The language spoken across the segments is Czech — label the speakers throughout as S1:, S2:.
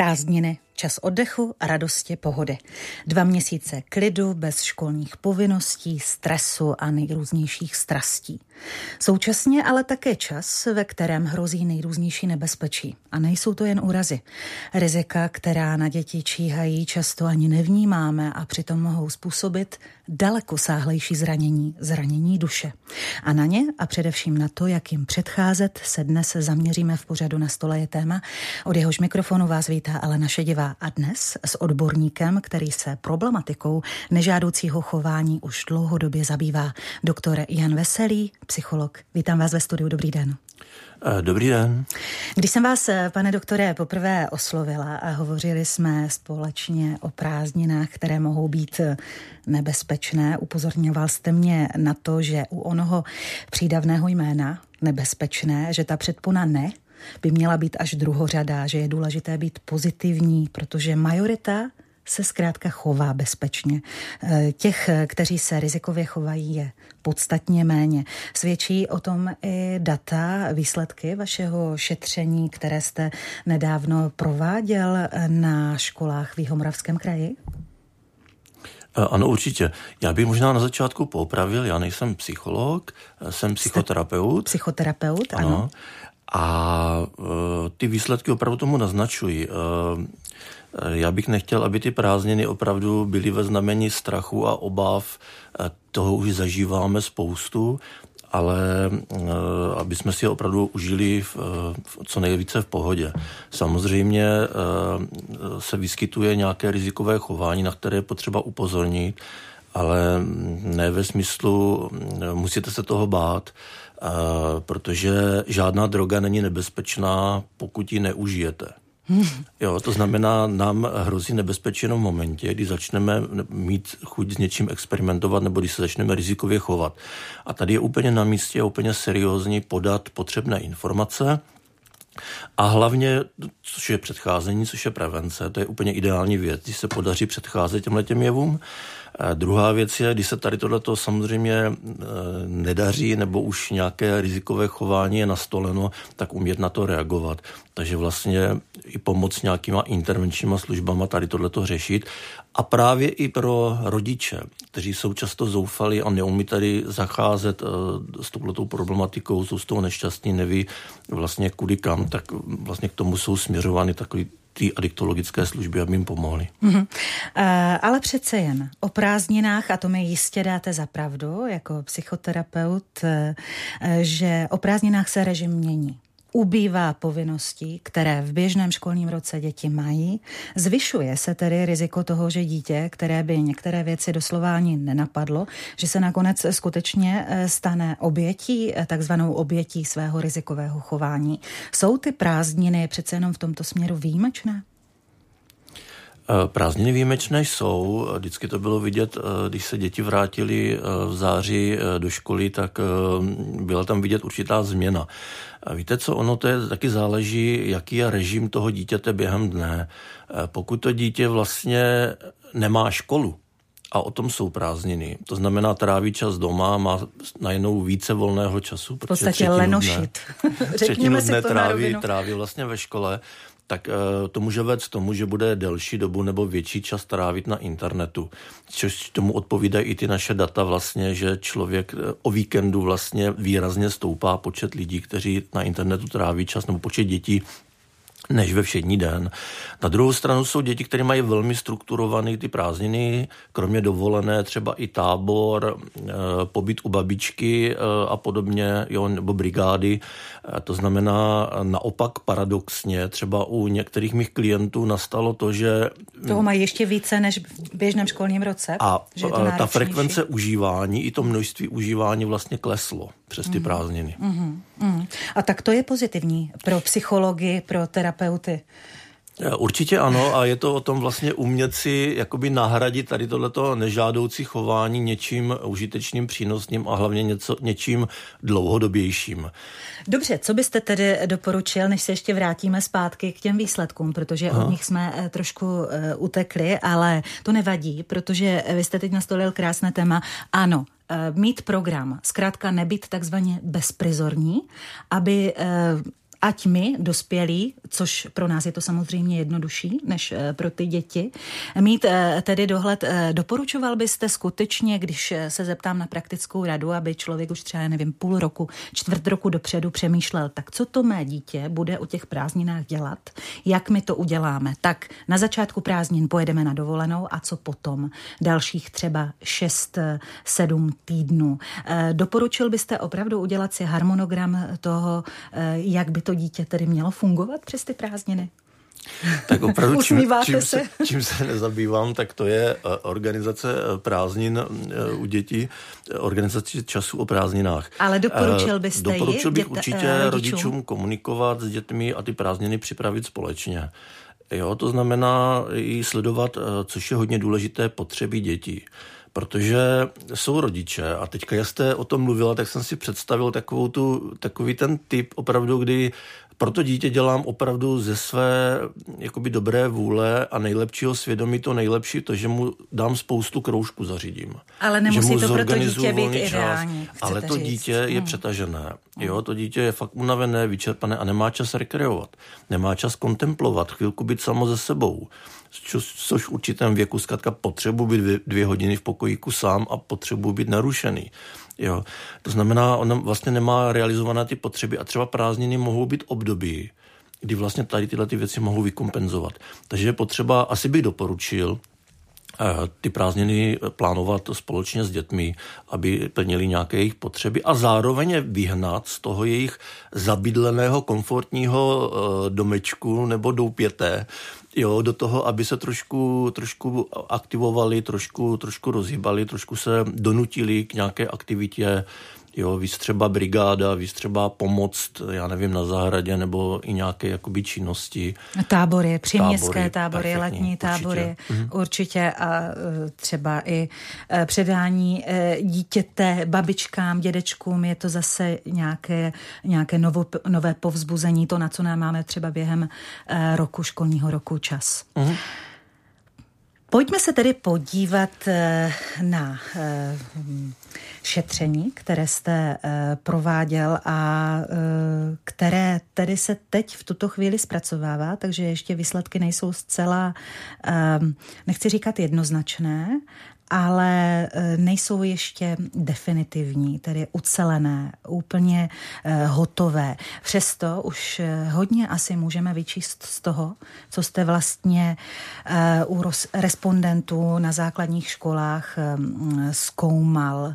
S1: Prázdniny, čas oddechu, radosti, pohody. Dva měsíce klidu, bez školních povinností, stresu a nejrůznějších strastí. Současně ale také čas, ve kterém hrozí nejrůznější nebezpečí. A nejsou to jen úrazy. Rizika, která na děti číhají, často ani nevnímáme a přitom mohou způsobit daleko sáhlejší zranění, zranění duše. A na ně a především na to, jak jim předcházet, se dnes zaměříme v pořadu na stole je téma. Od jehož mikrofonu vás vítá Alena Šedivá a dnes s odborníkem, který se problematikou nežádoucího chování už dlouhodobě zabývá, doktor Jan Veselý, psycholog. Vítám vás ve studiu, dobrý den.
S2: Eh, dobrý den.
S1: Když jsem vás, eh, pane doktore, poprvé oslovila a hovořili jsme společně o prázdninách, které mohou být eh, nebezpečné, upozorňoval jste mě na to, že u onoho přídavného jména nebezpečné, že ta předpona ne by měla být až druhořadá, že je důležité být pozitivní, protože majorita se zkrátka chová bezpečně. Eh, těch, kteří se rizikově chovají, je podstatně méně. Svědčí o tom i data, výsledky vašeho šetření, které jste nedávno prováděl na školách v Jihomoravském kraji?
S2: Eh, ano, určitě. Já bych možná na začátku popravil, já nejsem psycholog, eh, jsem psychoterapeut.
S1: Psychoterapeut, ano. ano.
S2: A ty výsledky opravdu tomu naznačují. Já bych nechtěl, aby ty prázdniny opravdu byly ve znamení strachu a obav. Toho už zažíváme spoustu, ale eh, aby jsme si je opravdu užili v, v, co nejvíce v pohodě. Samozřejmě eh, se vyskytuje nějaké rizikové chování, na které je potřeba upozornit, ale ne ve smyslu, eh, musíte se toho bát, protože žádná droga není nebezpečná, pokud ji neužijete. Jo, to znamená, nám hrozí nebezpečí jenom v momentě, kdy začneme mít chuť s něčím experimentovat nebo když se začneme rizikově chovat. A tady je úplně na místě úplně seriózně podat potřebné informace, a hlavně, což je předcházení, což je prevence, to je úplně ideální věc, když se podaří předcházet těmhle těm jevům. A druhá věc je, když se tady tohleto samozřejmě e, nedaří nebo už nějaké rizikové chování je nastoleno, tak umět na to reagovat. Takže vlastně i pomoc nějakýma intervenčníma službama tady tohleto řešit. A právě i pro rodiče, kteří jsou často zoufali a neumí tady zacházet e, s touhletou problematikou, jsou z toho nešťastní, neví vlastně kudy kam, tak vlastně k tomu jsou směřovány takový ty adiktologické služby, aby jim pomohly. Mm-hmm.
S1: Uh, ale přece jen o prázdninách, a to mi jistě dáte za pravdu jako psychoterapeut, uh, že o prázdninách se režim mění ubývá povinností, které v běžném školním roce děti mají. Zvyšuje se tedy riziko toho, že dítě, které by některé věci doslova ani nenapadlo, že se nakonec skutečně eh, stane obětí, eh, takzvanou obětí svého rizikového chování. Jsou ty prázdniny přece jenom v tomto směru výjimečné?
S2: Eh, prázdniny výjimečné jsou. Vždycky to bylo vidět, když se děti vrátili v září do školy, tak byla tam vidět určitá změna. A víte co, ono to je taky záleží, jaký je režim toho dítěte během dne. Pokud to dítě vlastně nemá školu, a o tom jsou prázdniny. To znamená, tráví čas doma, má najednou více volného času.
S1: V podstatě lenošit.
S2: Dne, třetinu dne tráví, tráví vlastně ve škole tak eh, to může vést k tomu, že bude delší dobu nebo větší čas trávit na internetu. Což tomu odpovídají i ty naše data vlastně, že člověk eh, o víkendu vlastně výrazně stoupá počet lidí, kteří na internetu tráví čas, nebo počet dětí, než ve všední den. Na druhou stranu jsou děti, které mají velmi strukturované ty prázdniny, kromě dovolené třeba i tábor, eh, pobyt u babičky eh, a podobně, jo, nebo brigády. Eh, to znamená naopak paradoxně, třeba u některých mých klientů nastalo to, že...
S1: Toho mají ještě více než v běžném školním roce.
S2: A ta frekvence užívání i to množství užívání vlastně kleslo přes ty mm. prázdniny. Mm,
S1: mm. A tak to je pozitivní pro psychologi, pro terapeuty.
S2: Určitě ano a je to o tom vlastně umět si jakoby nahradit tady tohleto nežádoucí chování něčím užitečným, přínosným a hlavně něco, něčím dlouhodobějším.
S1: Dobře, co byste tedy doporučil, než se ještě vrátíme zpátky k těm výsledkům, protože Aha. od nich jsme eh, trošku uh, utekli, ale to nevadí, protože vy jste teď nastolil krásné téma. Ano, mít program, zkrátka nebýt takzvaně bezprizorní, aby ať my, dospělí, což pro nás je to samozřejmě jednodušší než eh, pro ty děti, mít eh, tedy dohled. Eh, doporučoval byste skutečně, když se zeptám na praktickou radu, aby člověk už třeba, nevím, půl roku, čtvrt roku dopředu přemýšlel, tak co to mé dítě bude o těch prázdninách dělat, jak my to uděláme. Tak na začátku prázdnin pojedeme na dovolenou a co potom? Dalších třeba 6-7 týdnů. Doporučil byste opravdu udělat si harmonogram toho, jak by to dítě tedy mělo fungovat přes ty prázdniny?
S2: Tak opravdu, čím, čím, se, čím se nezabývám, tak to je eh, organizace eh, prázdnin eh, u dětí, organizace času o prázdninách.
S1: Ale doporučil byste
S2: Doporučil bych dět, určitě rodičům? rodičům komunikovat s dětmi a ty prázdniny připravit společně. Jo, to znamená i sledovat, což je hodně důležité, potřeby dětí protože jsou rodiče a teďka, jak jste o tom mluvila, tak jsem si představil takovou tu, takový ten typ opravdu, kdy proto dítě dělám opravdu ze své jakoby dobré vůle a nejlepšího svědomí to nejlepší, to, že mu dám spoustu kroužků zařídím.
S1: Ale nemusí to pro to dítě být ideální.
S2: Ale to
S1: říct.
S2: dítě je hmm. přetažené. Jo, to dítě je fakt unavené, vyčerpané a nemá čas rekreovat. Nemá čas kontemplovat, chvilku být samo ze sebou. Což v určitém věku zkrátka potřebuji být dvě, dvě hodiny v pokojíku sám a potřebuji být narušený. Jo. To znamená, on vlastně nemá realizované ty potřeby a třeba prázdniny mohou být období, kdy vlastně tady tyhle ty věci mohou vykompenzovat. Takže je potřeba, asi bych doporučil, eh, ty prázdniny plánovat společně s dětmi, aby plnili nějaké jejich potřeby a zároveň je vyhnat z toho jejich zabydleného komfortního eh, domečku nebo doupěté, jo, do toho, aby se trošku, trošku aktivovali, trošku, trošku rozhýbali, trošku se donutili k nějaké aktivitě, Jo, víc třeba brigáda, víc třeba pomoc, já nevím, na zahradě nebo i nějaké jakoby činnosti.
S1: Tábory, příměstské tábory, tábory letní tábory, určitě. Mhm. určitě a e, třeba i e, předání e, dítěte babičkám, dědečkům, je to zase nějaké, nějaké novo, nové povzbuzení, to, na co nám máme třeba během roku, školního roku čas. Uh-huh. Pojďme se tedy podívat na šetření, které jste eh, prováděl a eh, které tedy se teď v tuto chvíli zpracovává, takže ještě výsledky nejsou zcela, eh, nechci říkat jednoznačné, ale nejsou ještě definitivní, tedy ucelené, úplně hotové. Přesto už hodně asi můžeme vyčíst z toho, co jste vlastně u respondentů na základních školách zkoumal.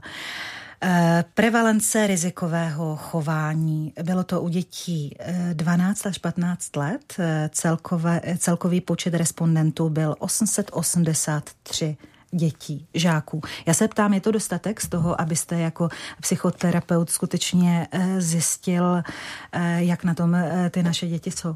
S1: Eh, prevalence rizikového chování. Bylo to u dětí 12 eh, až 15 let. Eh, celkové, celkový počet respondentů byl 883 dětí, žáků. Já se ptám, je to dostatek z toho, abyste jako psychoterapeut skutečně zjistil, jak na tom ty naše děti jsou?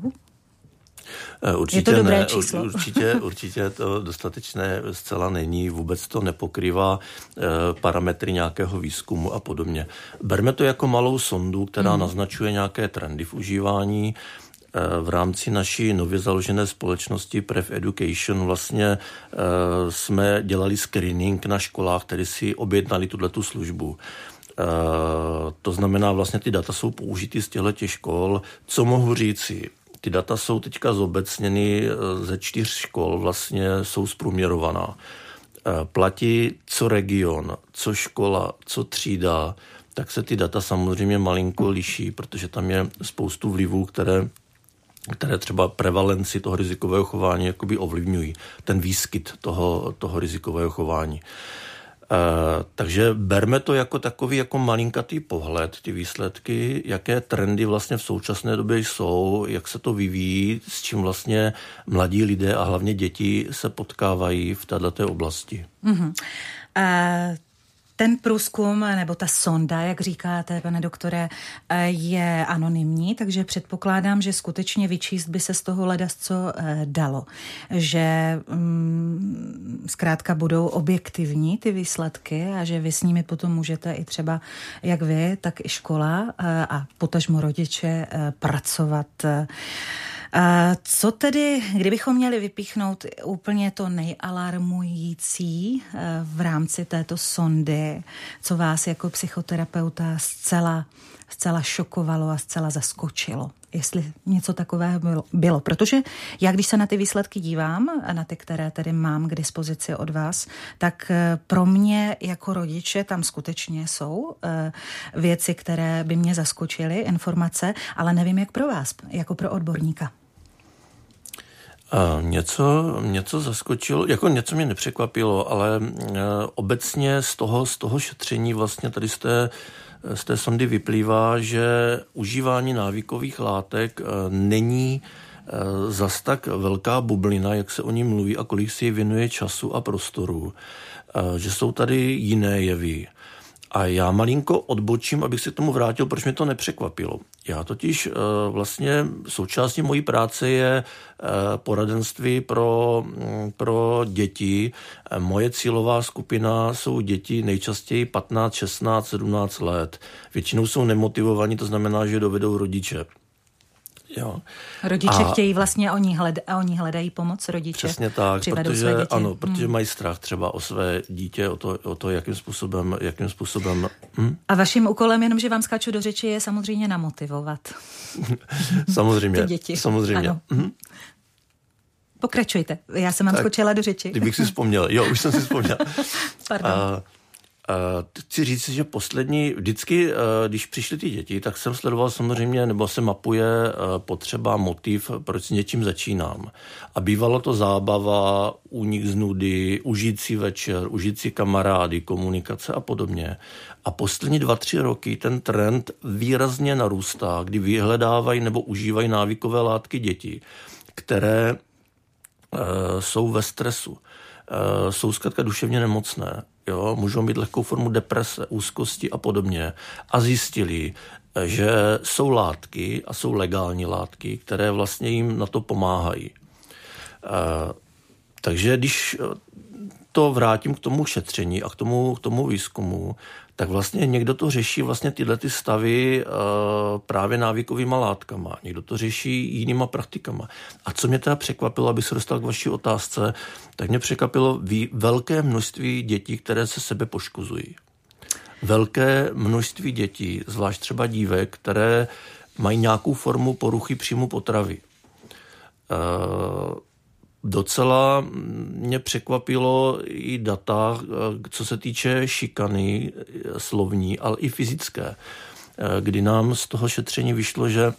S2: Určitě
S1: je to dobré
S2: ne,
S1: číslo.
S2: Určitě, určitě to dostatečné zcela není, vůbec to nepokrývá eh, parametry nějakého výzkumu a podobně. Berme to jako malou sondu, která hmm. naznačuje nějaké trendy v užívání, eh, v rámci naší nově založené společnosti Prev Education vlastně e, jsme dělali screening na školách, které si objednali tuto službu. E, to znamená, vlastně ty data jsou použity z těchto škol. Co mohu říci? Ty data jsou teďka zobecněny eh, ze čtyř škol, vlastně jsou zprůměrovaná. Eh, platí co region, co škola, co třída, tak se ty data samozřejmě malinko liší, protože tam je spoustu vlivů, které které třeba prevalenci toho rizikového chování jakoby ovlivňují, ten výskyt toho, toho rizikového chování. Eh, takže berme to jako takový jako malinkatý pohled, ty výsledky, jaké trendy vlastně v současné době jsou, jak se to vyvíjí, s čím vlastně mladí lidé a hlavně děti se potkávají v této oblasti. Mm-hmm.
S1: Uh... Ten průzkum nebo ta sonda, jak říkáte, pane doktore, je anonymní, takže předpokládám, že skutečně vyčíst by se z toho ledas co eh, dalo. Že um, zkrátka budou objektivní ty výsledky a že vy s nimi potom můžete i třeba, jak vy, tak i škola eh, a potažmo rodiče eh, pracovat co tedy, kdybychom měli vypíchnout úplně to nejalarmující eh, v rámci této sondy, co vás jako psychoterapeuta zcela zcela šokovalo a zcela zaskočilo? Jestli něco takového bylo, bylo. Protože já, když se na ty výsledky dívám, na ty, které tedy mám k dispozici od vás, tak eh, pro mě jako rodiče tam skutečně jsou eh, věci, které by mě zaskočily, informace, ale nevím, jak pro vás, jako pro odborníka.
S2: Něco, něco zaskočilo, jako něco mě nepřekvapilo, ale e, obecně z toho, z toho šetření vlastně tady té, z té sondy vyplývá, že užívání návykových látek e, není e, zas tak velká bublina, jak se o ní mluví a kolik si věnuje času a prostoru, že jsou tady jiné jevy. A já malinko odbočím, abych se tomu vrátil, proč mě to nepřekvapilo. Já totiž eh, vlastně součástí mojí práce je eh, poradenství pro, mm, pro děti. Eh, moje cílová skupina jsou děti nejčastěji 15, 16, 17 let. Většinou jsou nemotivovaní, to znamená, že dovedou rodiče.
S1: Jo. Rodiče a chtějí vlastně, oni, hled, oni hledají pomoc, rodiče
S2: Přesně tak, protože, ano, protože hmm. mají strach třeba o své dítě, o to, o to jakým způsobem... Jakým způsobem
S1: hm? A vaším úkolem, jenom že vám skáču do řeči, je samozřejmě namotivovat.
S2: samozřejmě,
S1: Ty děti.
S2: samozřejmě. Ano. Hm?
S1: Pokračujte, já jsem vám tak, skočila do řeči.
S2: Kdybych si vzpomněl, jo, už jsem si vzpomněl. Pardon. Uh, Chci říct, že poslední, vždycky, když přišly ty děti, tak jsem sledoval samozřejmě, nebo se mapuje potřeba, motiv, proč s něčím začínám. A bývalo to zábava, únik z nudy, užít si večer, užít si kamarády, komunikace a podobně. A poslední dva, tři roky ten trend výrazně narůstá, kdy vyhledávají nebo užívají návykové látky děti, které jsou ve stresu jsou zkrátka duševně nemocné jo, můžou mít lehkou formu deprese, úzkosti a podobně. A zjistili, že jsou látky a jsou legální látky, které vlastně jim na to pomáhají. Takže když to vrátím k tomu šetření a k tomu, k tomu výzkumu, tak vlastně někdo to řeší vlastně tyhle ty stavy uh, právě návykovýma látkama, někdo to řeší jinýma praktikama. A co mě teda překvapilo, aby se dostal k vaší otázce, tak mě překvapilo velké množství dětí, které se sebe poškozují. Velké množství dětí, zvlášť třeba dívek, které mají nějakou formu poruchy příjmu potravy. Uh, Docela mě překvapilo i data, co se týče šikany slovní, ale i fyzické, kdy nám z toho šetření vyšlo, že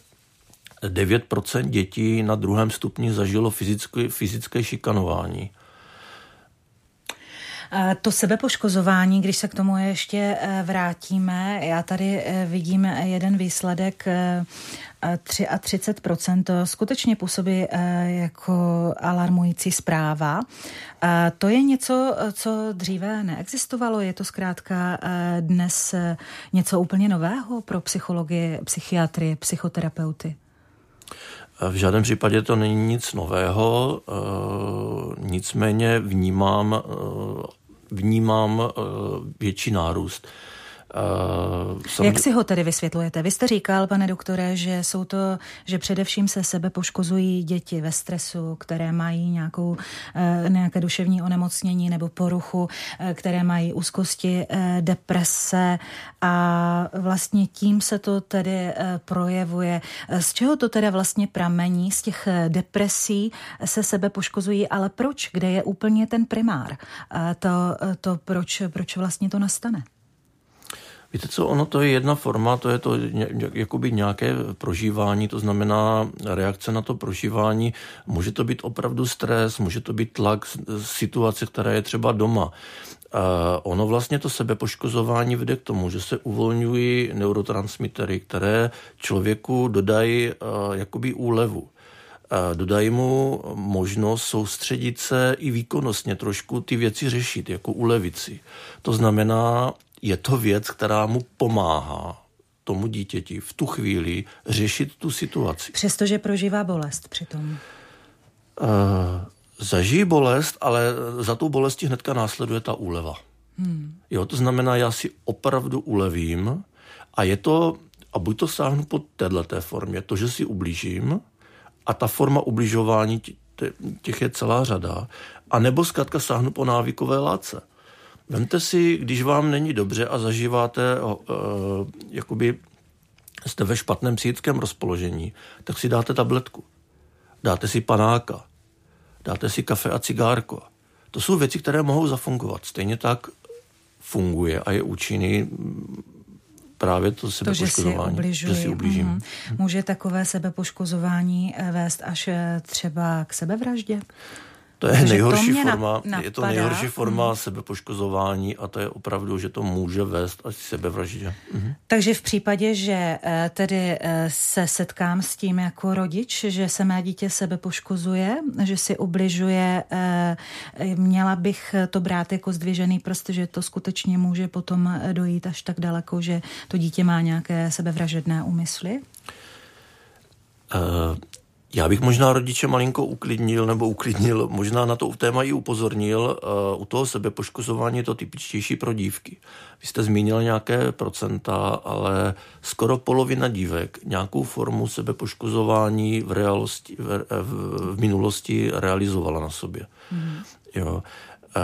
S2: 9% dětí na druhém stupni zažilo fyzické, fyzické šikanování.
S1: To sebepoškozování, když se k tomu ještě eh, vrátíme, já tady eh, vidím jeden výsledek 33% to skutečně působí eh, jako alarmující zpráva. To je něco, co dříve neexistovalo. Je to zkrátka dnes něco úplně nového pro psychologii, psychiatry, psychoterapeuty.
S2: V žádném případě to není nic nového, nicméně vnímám vnímám eh, větší nárůst.
S1: Uh. Jak si ho tedy vysvětlujete? Vy jste říkal, pane doktore, že jsou to, že především se sebe poškozují děti ve stresu, které mají nějakou, uh, nějaké duševní onemocnění nebo poruchu, uh, které mají úzkosti, deprese a vlastně tím se to tedy projevuje. Z čeho to teda vlastně pramení? Z těch depresí se sebe poškozují, ale proč? Kde je úplně ten primár? To, to proč, proč vlastně to nastane?
S2: Víte co, ono to je jedna forma, to je to jakoby nějaké prožívání, to znamená reakce na to prožívání. Může to být opravdu stres, může to být tlak, situace, která je třeba doma. Uh, ono vlastně to sebepoškozování vede k tomu, že se uvolňují neurotransmitery, které člověku dodají uh, jakoby úlevu. Uh, dodají mu možnost soustředit se i výkonnostně trošku ty věci řešit, jako ulevit si. To znamená, je to věc, která mu pomáhá tomu dítěti v tu chvíli řešit tu situaci.
S1: Přestože prožívá bolest přitom. Uh,
S2: zažijí bolest, ale za tou bolestí hnedka následuje ta úleva. Hmm. Jo, to znamená, já si opravdu ulevím a je to, a buď to sáhnu po této formě, to, že si ublížím a ta forma ubližování těch je celá řada, a nebo zkrátka sáhnu po návykové látce. Vemte si, když vám není dobře a zažíváte uh, jakoby jste ve špatném psychickém rozpoložení, tak si dáte tabletku. Dáte si panáka. Dáte si kafe a cigárko. To jsou věci, které mohou zafungovat. Stejně tak funguje a je účinný právě to sebepoškozování.
S1: To, že si,
S2: že si ublížím.
S1: Mm-hmm. Může takové sebepoškozování eh, vést až eh, třeba k sebevraždě?
S2: To je nejhorší to forma, napadá. je to nejhorší forma hmm. sebepoškozování a to je opravdu, že to může vést až sebevraždě. Mhm.
S1: Takže v případě, že eh, tedy se setkám s tím jako rodič, že se mé dítě sebepoškozuje, že si ubližuje, měla bych to brát jako zdvižený prst, že to skutečně může potom dojít až tak daleko, že to dítě má nějaké sebevražedné úmysly?
S2: Uh, já bych možná rodiče malinko uklidnil nebo uklidnil, možná na to téma i upozornil. Uh, u toho sebepoškozování je to typičtější pro dívky. Vy jste zmínil nějaké procenta, ale skoro polovina dívek nějakou formu sebepoškozování v, realosti, v, v, v minulosti realizovala na sobě. Mm. Jo.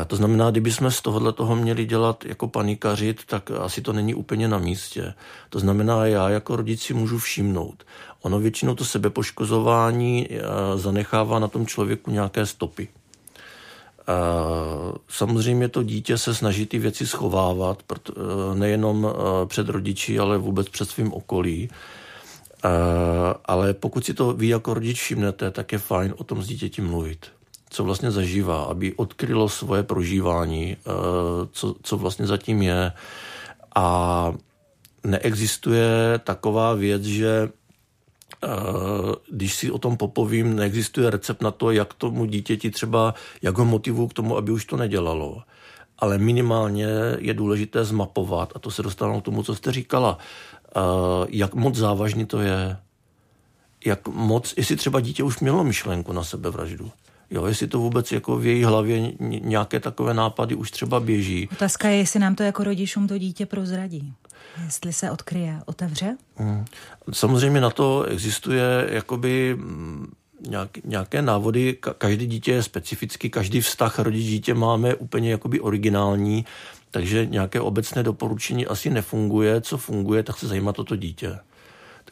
S2: To znamená, kdyby jsme z tohohle toho měli dělat jako panikařit, tak asi to není úplně na místě. To znamená, já jako rodič si můžu všimnout. Ono většinou to sebepoškozování eh, zanechává na tom člověku nějaké stopy. Eh, samozřejmě to dítě se snaží ty věci schovávat, eh, nejenom před rodiči, ale vůbec před svým okolí. Ale pokud si to vy jako rodič všimnete, tak je fajn o tom s dítětem mluvit co vlastně zažívá, aby odkrylo svoje prožívání, co, co vlastně zatím je. A neexistuje taková věc, že když si o tom popovím, neexistuje recept na to, jak tomu dítěti třeba, jak ho motivuju k tomu, aby už to nedělalo. Ale minimálně je důležité zmapovat, a to se dostávám k tomu, co jste říkala, eh, jak moc závažný to je, jak moc, jestli třeba dítě už mělo myšlenku na sebevraždu. Jo, jestli to vůbec jako v její hlavě nějaké takové nápady už třeba běží.
S1: Otázka je, jestli nám to jako rodičům to dítě prozradí. Jestli se odkryje, otevře? Hmm.
S2: Samozřejmě na to existuje jakoby mm, nějaké návody. Každé dítě je specificky, každý vztah rodič-dítě máme úplně jakoby originální, takže nějaké obecné doporučení asi nefunguje. Co funguje, tak se zajímá toto dítě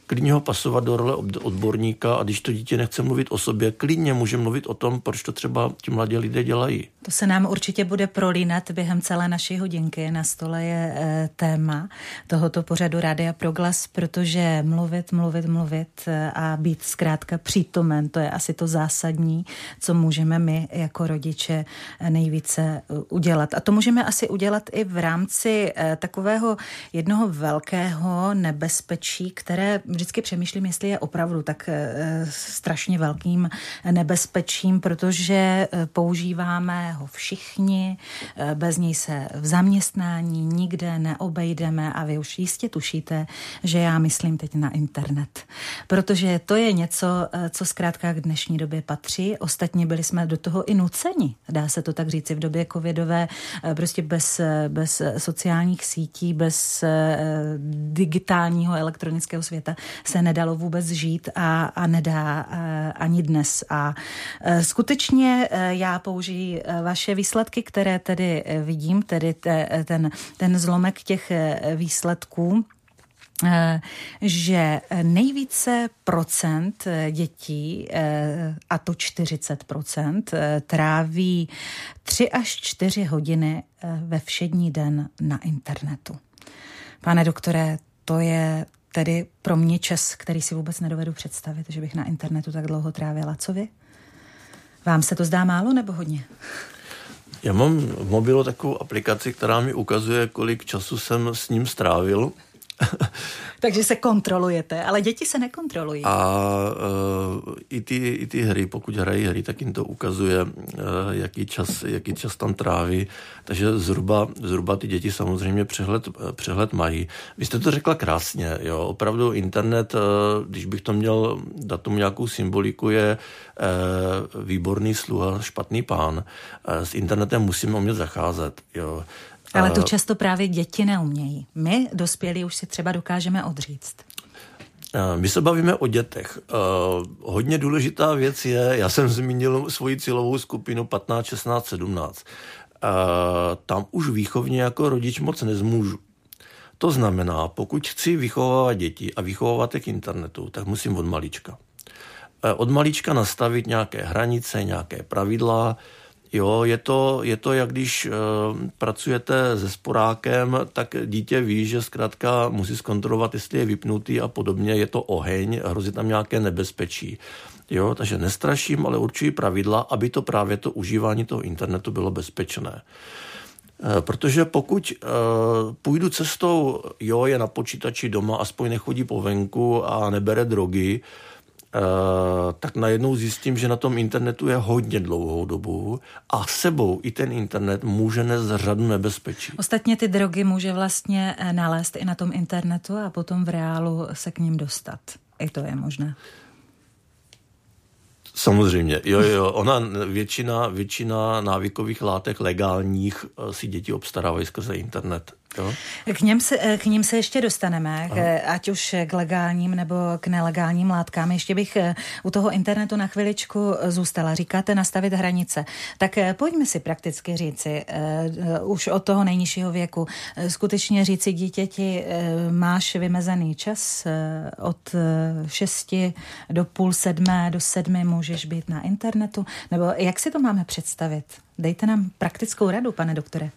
S2: klidně ho pasovat do role odborníka a když to dítě nechce mluvit o sobě, klidně může mluvit o tom, proč to třeba ti mladí lidé dělají.
S1: To se nám určitě bude prolínat během celé naší hodinky. Na stole je e, téma tohoto pořadu Rádia Proglas, protože mluvit, mluvit, mluvit e, a být zkrátka přítomen, to je asi to zásadní, co můžeme my jako rodiče e, nejvíce udělat. A to můžeme asi udělat i v rámci e, takového jednoho velkého nebezpečí, které vždycky přemýšlím, jestli je opravdu tak eh, strašně velkým nebezpečím, protože eh, používáme ho všichni, eh, bez něj se v zaměstnání nikde neobejdeme a vy už jistě tušíte, že já myslím teď na internet. Protože to je něco, co zkrátka k dnešní době patří. Ostatně byli jsme do toho i nuceni, dá se to tak říci, v době covidové, prostě bez, bez sociálních sítí, bez digitálního elektronického světa se nedalo vůbec žít a, a nedá eh, ani dnes. A eh, skutečně eh, já použiji vaše výsledky, které tedy vidím, tedy te, ten, ten zlomek těch výsledků, že nejvíce procent dětí, a to 40 procent, tráví 3 až 4 hodiny ve všední den na internetu. Pane doktore, to je tedy pro mě čas, který si vůbec nedovedu představit, že bych na internetu tak dlouho trávila. Co vy? Vám se to zdá málo nebo hodně?
S2: Já mám v mobilu takovou aplikaci, která mi ukazuje, kolik času jsem s ním strávil
S1: Takže se kontrolujete, ale děti se nekontrolují.
S2: A uh, i, ty, i ty hry, pokud hrají hry, tak jim to ukazuje, uh, jaký, čas, jaký čas tam tráví. Takže zhruba, zhruba ty děti samozřejmě přehled, přehled mají. Vy jste to řekla krásně, jo. Opravdu internet, uh, když bych to měl dát tomu nějakou symboliku, je uh, výborný sluha, špatný pán. Uh, s internetem musíme umět zacházet, jo.
S1: Ale to často právě děti neumějí. My, dospělí, už si třeba dokážeme odříct.
S2: My se bavíme o dětech. Hodně důležitá věc je, já jsem zmínil svoji cílovou skupinu 15, 16, 17. Tam už výchovně jako rodič moc nezmůžu. To znamená, pokud chci vychovávat děti a vychovávat je k internetu, tak musím od malička. Eh, od malička nastavit nějaké hranice, nějaké pravidla, Jo, je to, je to jak když uh, pracujete se sporákem, tak dítě ví, že zkrátka musí zkontrolovat, jestli je vypnutý a podobně, je to oheň, hrozí tam nějaké nebezpečí. Jo, takže nestraším, ale určuji pravidla, aby to právě to užívání toho internetu bylo bezpečné. Eh, protože pokud uh, půjdu cestou, jo, je na počítači doma, aspoň nechodí po venku a nebere drogy, tak najednou zjistím, že na tom internetu je hodně dlouhou dobu a sebou i ten internet může nést řadu nebezpečí.
S1: Ostatně ty drogy může vlastně nalézt i na tom internetu a potom v reálu se k ním dostat. I to je možné.
S2: Samozřejmě, jo, jo, ona většina, většina návykových látek legálních eh, si děti obstarávají skrze internet. Jo?
S1: K, něm se, eh, k ním se ještě dostaneme, k, ať už k legálním nebo k nelegálním látkám. Ještě bych eh, u toho internetu na chviličku zůstala. Říkáte nastavit hranice. Tak pojďme si prakticky říci, uh, už od toho nejnižšího věku, skutečně říci dítěti, uh, máš vymezený čas uh, od 6 do půl sedmé, do sedmi můžeš být na internetu, nebo jak si to máme představit? Dejte nám praktickou radu, pane doktore.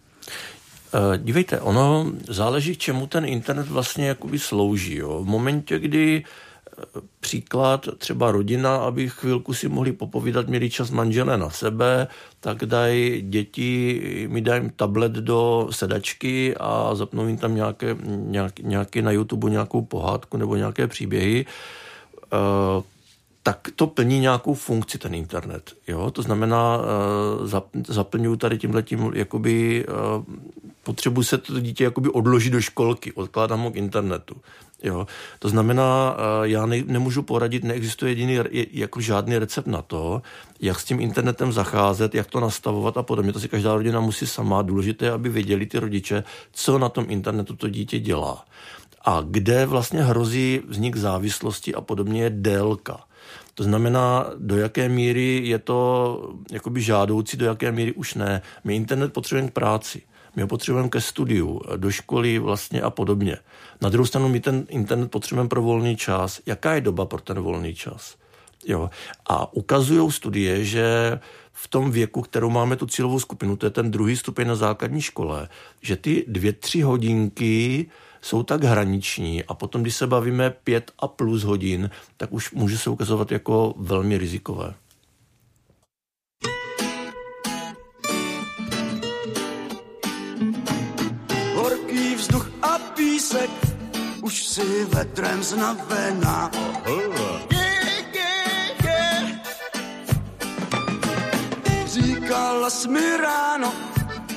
S2: Eh, dívejte, ono záleží, čemu ten internet vlastně jakoby slouží. Jo. V momentě, kdy eh, příklad, třeba rodina, aby chvilku si mohli popovídat, měli čas manželé na sebe, tak dají děti, mi dají tablet do sedačky a zapnou jim tam nějaké, nějak, nějaké na YouTube nějakou pohádku nebo nějaké příběhy eh, tak to plní nějakou funkci ten internet. Jo? To znamená, uh, zaplňuju tady tímhletím, jakoby uh, potřebuji se to dítě jakoby odložit do školky, odkládám ho k internetu. Jo? To znamená, uh, já ne, nemůžu poradit, neexistuje jediný, jako žádný recept na to, jak s tím internetem zacházet, jak to nastavovat a podobně. To si každá rodina musí sama. Důležité, aby věděli ty rodiče, co na tom internetu to dítě dělá. A kde vlastně hrozí vznik závislosti a podobně je délka. To znamená, do jaké míry je to jakoby žádoucí, do jaké míry už ne. My internet potřebujeme k práci. My ho potřebujeme ke studiu, do školy vlastně a podobně. Na druhou stranu my ten internet potřebujeme pro volný čas. Jaká je doba pro ten volný čas? Jo. A ukazují studie, že v tom věku, kterou máme tu cílovou skupinu, to je ten druhý stupeň na základní škole, že ty dvě, tři hodinky jsou tak hraniční a potom, když se bavíme pět a plus hodin, tak už může se ukazovat jako velmi rizikové.
S3: Horký vzduch a písek, už si vetrem znavená. Říkala jsi mi ráno,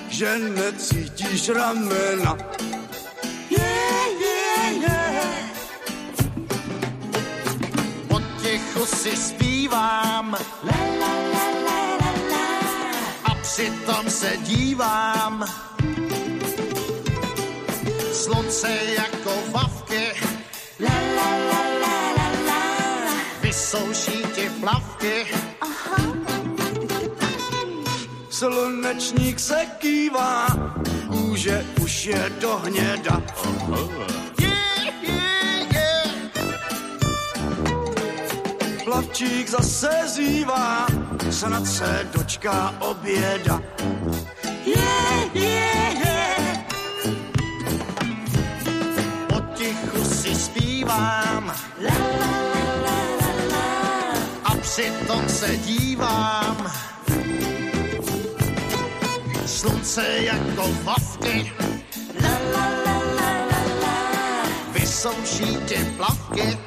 S3: že necítíš ramena
S4: Potichu si zpívám la, la, la, la, la, la. a přitom se dívám. Slunce jako vavky la, la, la, la, la, la. vysouší ti plavky. Aha.
S3: Slunečník se kývá, kůže už je do hněda. Plavčík zase zývá, snad se dočká oběda. Yeah, yeah, yeah.
S4: Potichu si zpívám la, la, la, la, la. a přitom se dívám slunce jako vavky. La, la, la, la, la, la. Vysouší ty plavky.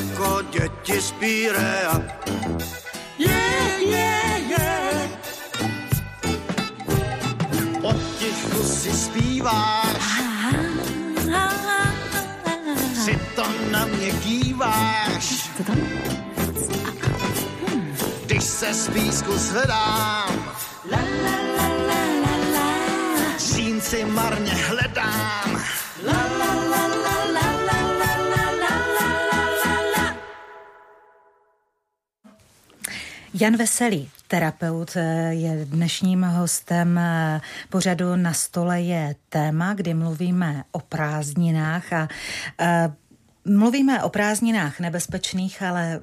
S3: Jako děti z Pírea. Yeah, yeah, yeah.
S4: Potichu si zpíváš, si to na mě kýváš. Když se z písku zvedám, si marně hledám.
S1: Jan Veselý, terapeut, je dnešním hostem pořadu Na stole je téma, kdy mluvíme o prázdninách a, a mluvíme o prázdninách nebezpečných, ale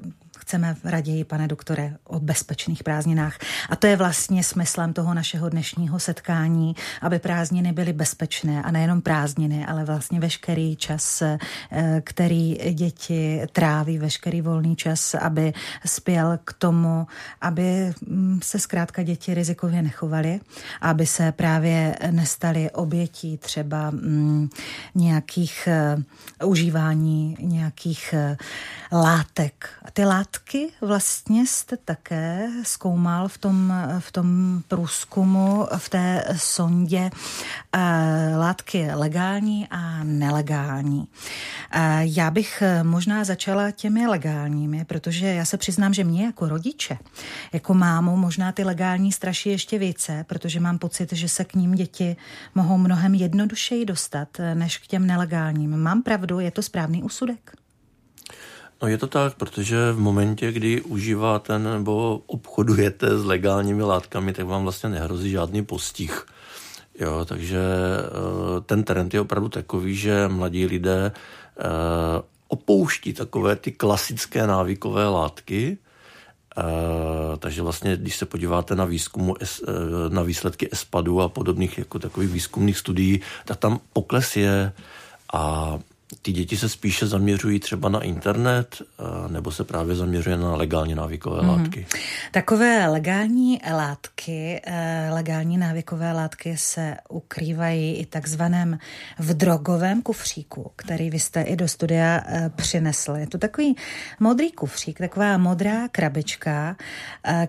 S1: chceme raději, pane doktore, o bezpečných prázdninách. A to je vlastně smyslem toho našeho dnešního setkání, aby prázdniny byly bezpečné a nejenom prázdniny, ale vlastně veškerý čas, eh, který děti tráví, veškerý volný čas, aby spěl k tomu, aby mm, se zkrátka děti rizikově nechovaly, aby se právě nestali obětí třeba mm, nějakých uh, užívání nějakých uh, látek. Ty látky látky vlastně jste také zkoumal v tom, v tom průzkumu, v té sondě eh, látky legální a nelegální. Eh, já bych možná začala těmi legálními, protože já se přiznám, že mě jako rodiče, jako mámu, možná ty legální straší ještě více, protože mám pocit, že se k ním děti mohou mnohem jednodušeji dostat, než k těm nelegálním. Mám pravdu, je to správný úsudek?
S2: No je to tak, protože v momentě, kdy užíváte nebo obchodujete s legálními látkami, tak vám vlastně nehrozí žádný postih. Jo, takže eh, ten trend je opravdu takový, že mladí lidé eh, opouští takové ty klasické návykové látky, Uh, takže vlastně, když se podíváte na výzkumu, na výsledky ESPADu a podobných jako takových výzkumných studií, tak tam pokles je a ty děti se spíše zaměřují třeba na internet eh, nebo se právě zaměřuje na legálně návykové mm-hmm. látky?
S1: Takové legální látky, eh, legální návykové látky se ukrývají i takzvaném v drogovém kufříku, který vy jste i do studia eh, přinesl. Je to takový modrý kufřík, taková modrá krabička,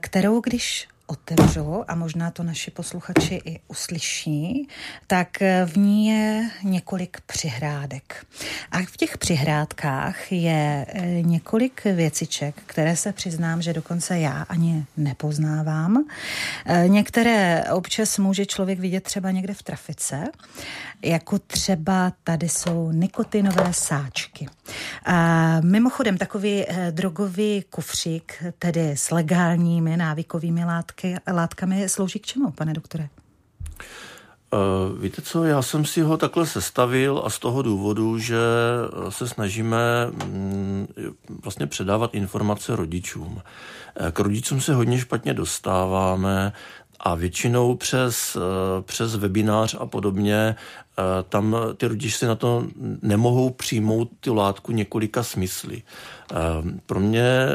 S1: kterou když otevřu a možná to naši posluchači i uslyší, tak v ní je několik přihrádek. A v těch přihrádkách je e, několik věciček, které se přiznám, že dokonce já ani nepoznávám. E, některé občas může člověk vidět třeba někde v trafice, jako třeba tady jsou nikotinové sáčky. A mimochodem takový e, drogový kufřík, tedy s legálními návykovými látkami, látky, látkami slouží k čemu, pane doktore?
S2: Uh, víte co, já jsem si ho takhle sestavil a z toho důvodu, že se snažíme mm, vlastně předávat informace rodičům. Eh, k rodičům se hodně špatně dostáváme a většinou přes, eh, přes webinář a podobně tam ty rodiče si na to nemohou přijmout ty látku několika smysly. Pro mě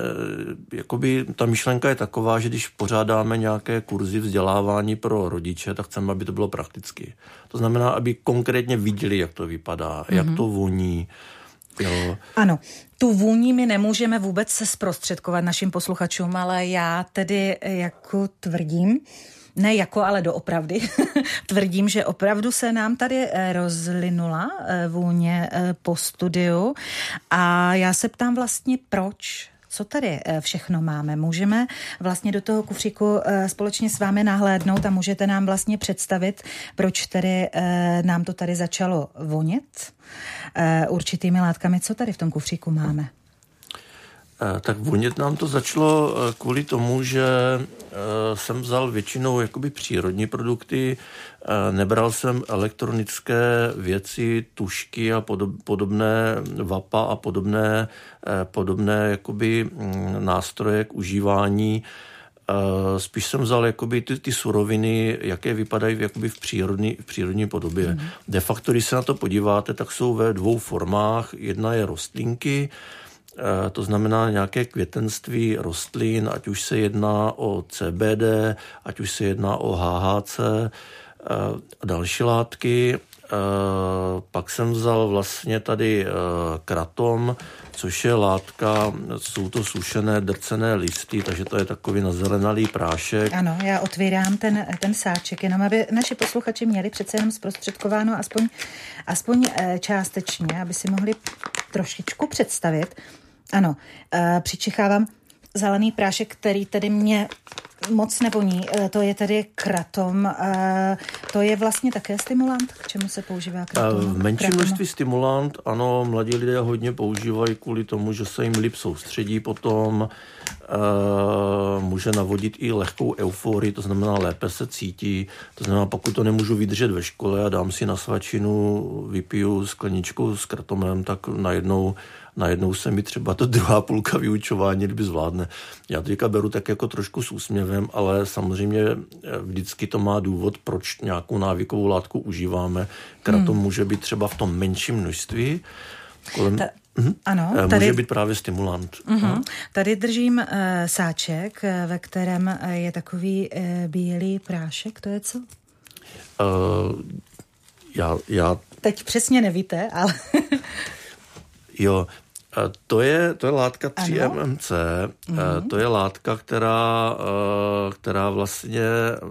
S2: jakoby ta myšlenka je taková, že když pořádáme nějaké kurzy vzdělávání pro rodiče, tak chceme, aby to bylo prakticky. To znamená, aby konkrétně viděli, jak to vypadá, mm-hmm. jak to voní, Jo.
S1: Ano, tu vůni my nemůžeme vůbec se zprostředkovat našim posluchačům, ale já tedy jako tvrdím, ne jako, ale doopravdy, tvrdím, že opravdu se nám tady eh, rozlinula eh, vůně eh, po studiu. A já se ptám vlastně proč, co tady všechno máme. Můžeme vlastně do toho kufříku společně s vámi nahlédnout a můžete nám vlastně představit, proč tedy nám to tady začalo vonit určitými látkami. Co tady v tom kufříku máme?
S2: Eh, tak vonět nám to začalo eh, kvůli tomu, že eh, jsem vzal většinou jakoby přírodní produkty, nebral jsem elektronické věci, tušky a podobné vapa a podobné, podobné jakoby mm, nástroje k užívání. Spíš jsem vzal jakoby ty, ty suroviny, jaké vypadají jakoby v, přírodní, v přírodní podobě. Mm. De facto, když se na to podíváte, tak jsou ve dvou formách. Jedna je rostlinky, to znamená nějaké květenství rostlin, ať už se jedná o CBD, ať už se jedná o HHC a další látky. Pak jsem vzal vlastně tady kratom, což je látka, jsou to sušené drcené listy, takže to je takový nazelenalý prášek.
S1: Ano, já otvírám ten, ten sáček, jenom aby naši posluchači měli přece jenom zprostředkováno aspoň, aspoň eh, částečně, aby si mohli trošičku představit. Ano, eh, přičichávám zelený prášek, který tedy mě moc nevoní. E, to je tedy kratom. E, to je vlastně také stimulant? K čemu se používá kratom?
S2: V menším množství stimulant, ano, mladí lidé hodně používají kvůli tomu, že se jim líp soustředí potom, může navodit i lehkou euforii, to znamená lépe se cítí, to znamená pokud to nemůžu vydržet ve škole a dám si na svačinu, vypiju skleničku s kratomem, tak najednou najednou se mi třeba to druhá půlka vyučování kdyby zvládne. Já to teďka beru tak jako trošku s úsměvem, ale samozřejmě eh, vždycky to má důvod, proč nějakou návykovou látku užíváme. Kratom hmm. může být třeba v tom menším množství, kolem, Ta...
S1: Mm-hmm. Ano,
S2: eh, tady, může být právě stimulant.
S1: Mm-hmm. Tady držím uh, sáček, ve kterém je takový uh, bílý prášek, to je co? Uh,
S2: já, já...
S1: Teď přesně nevíte, ale...
S2: jo, to je, to je látka 3-MMC, mm-hmm. to je látka, která, eh, která vlastně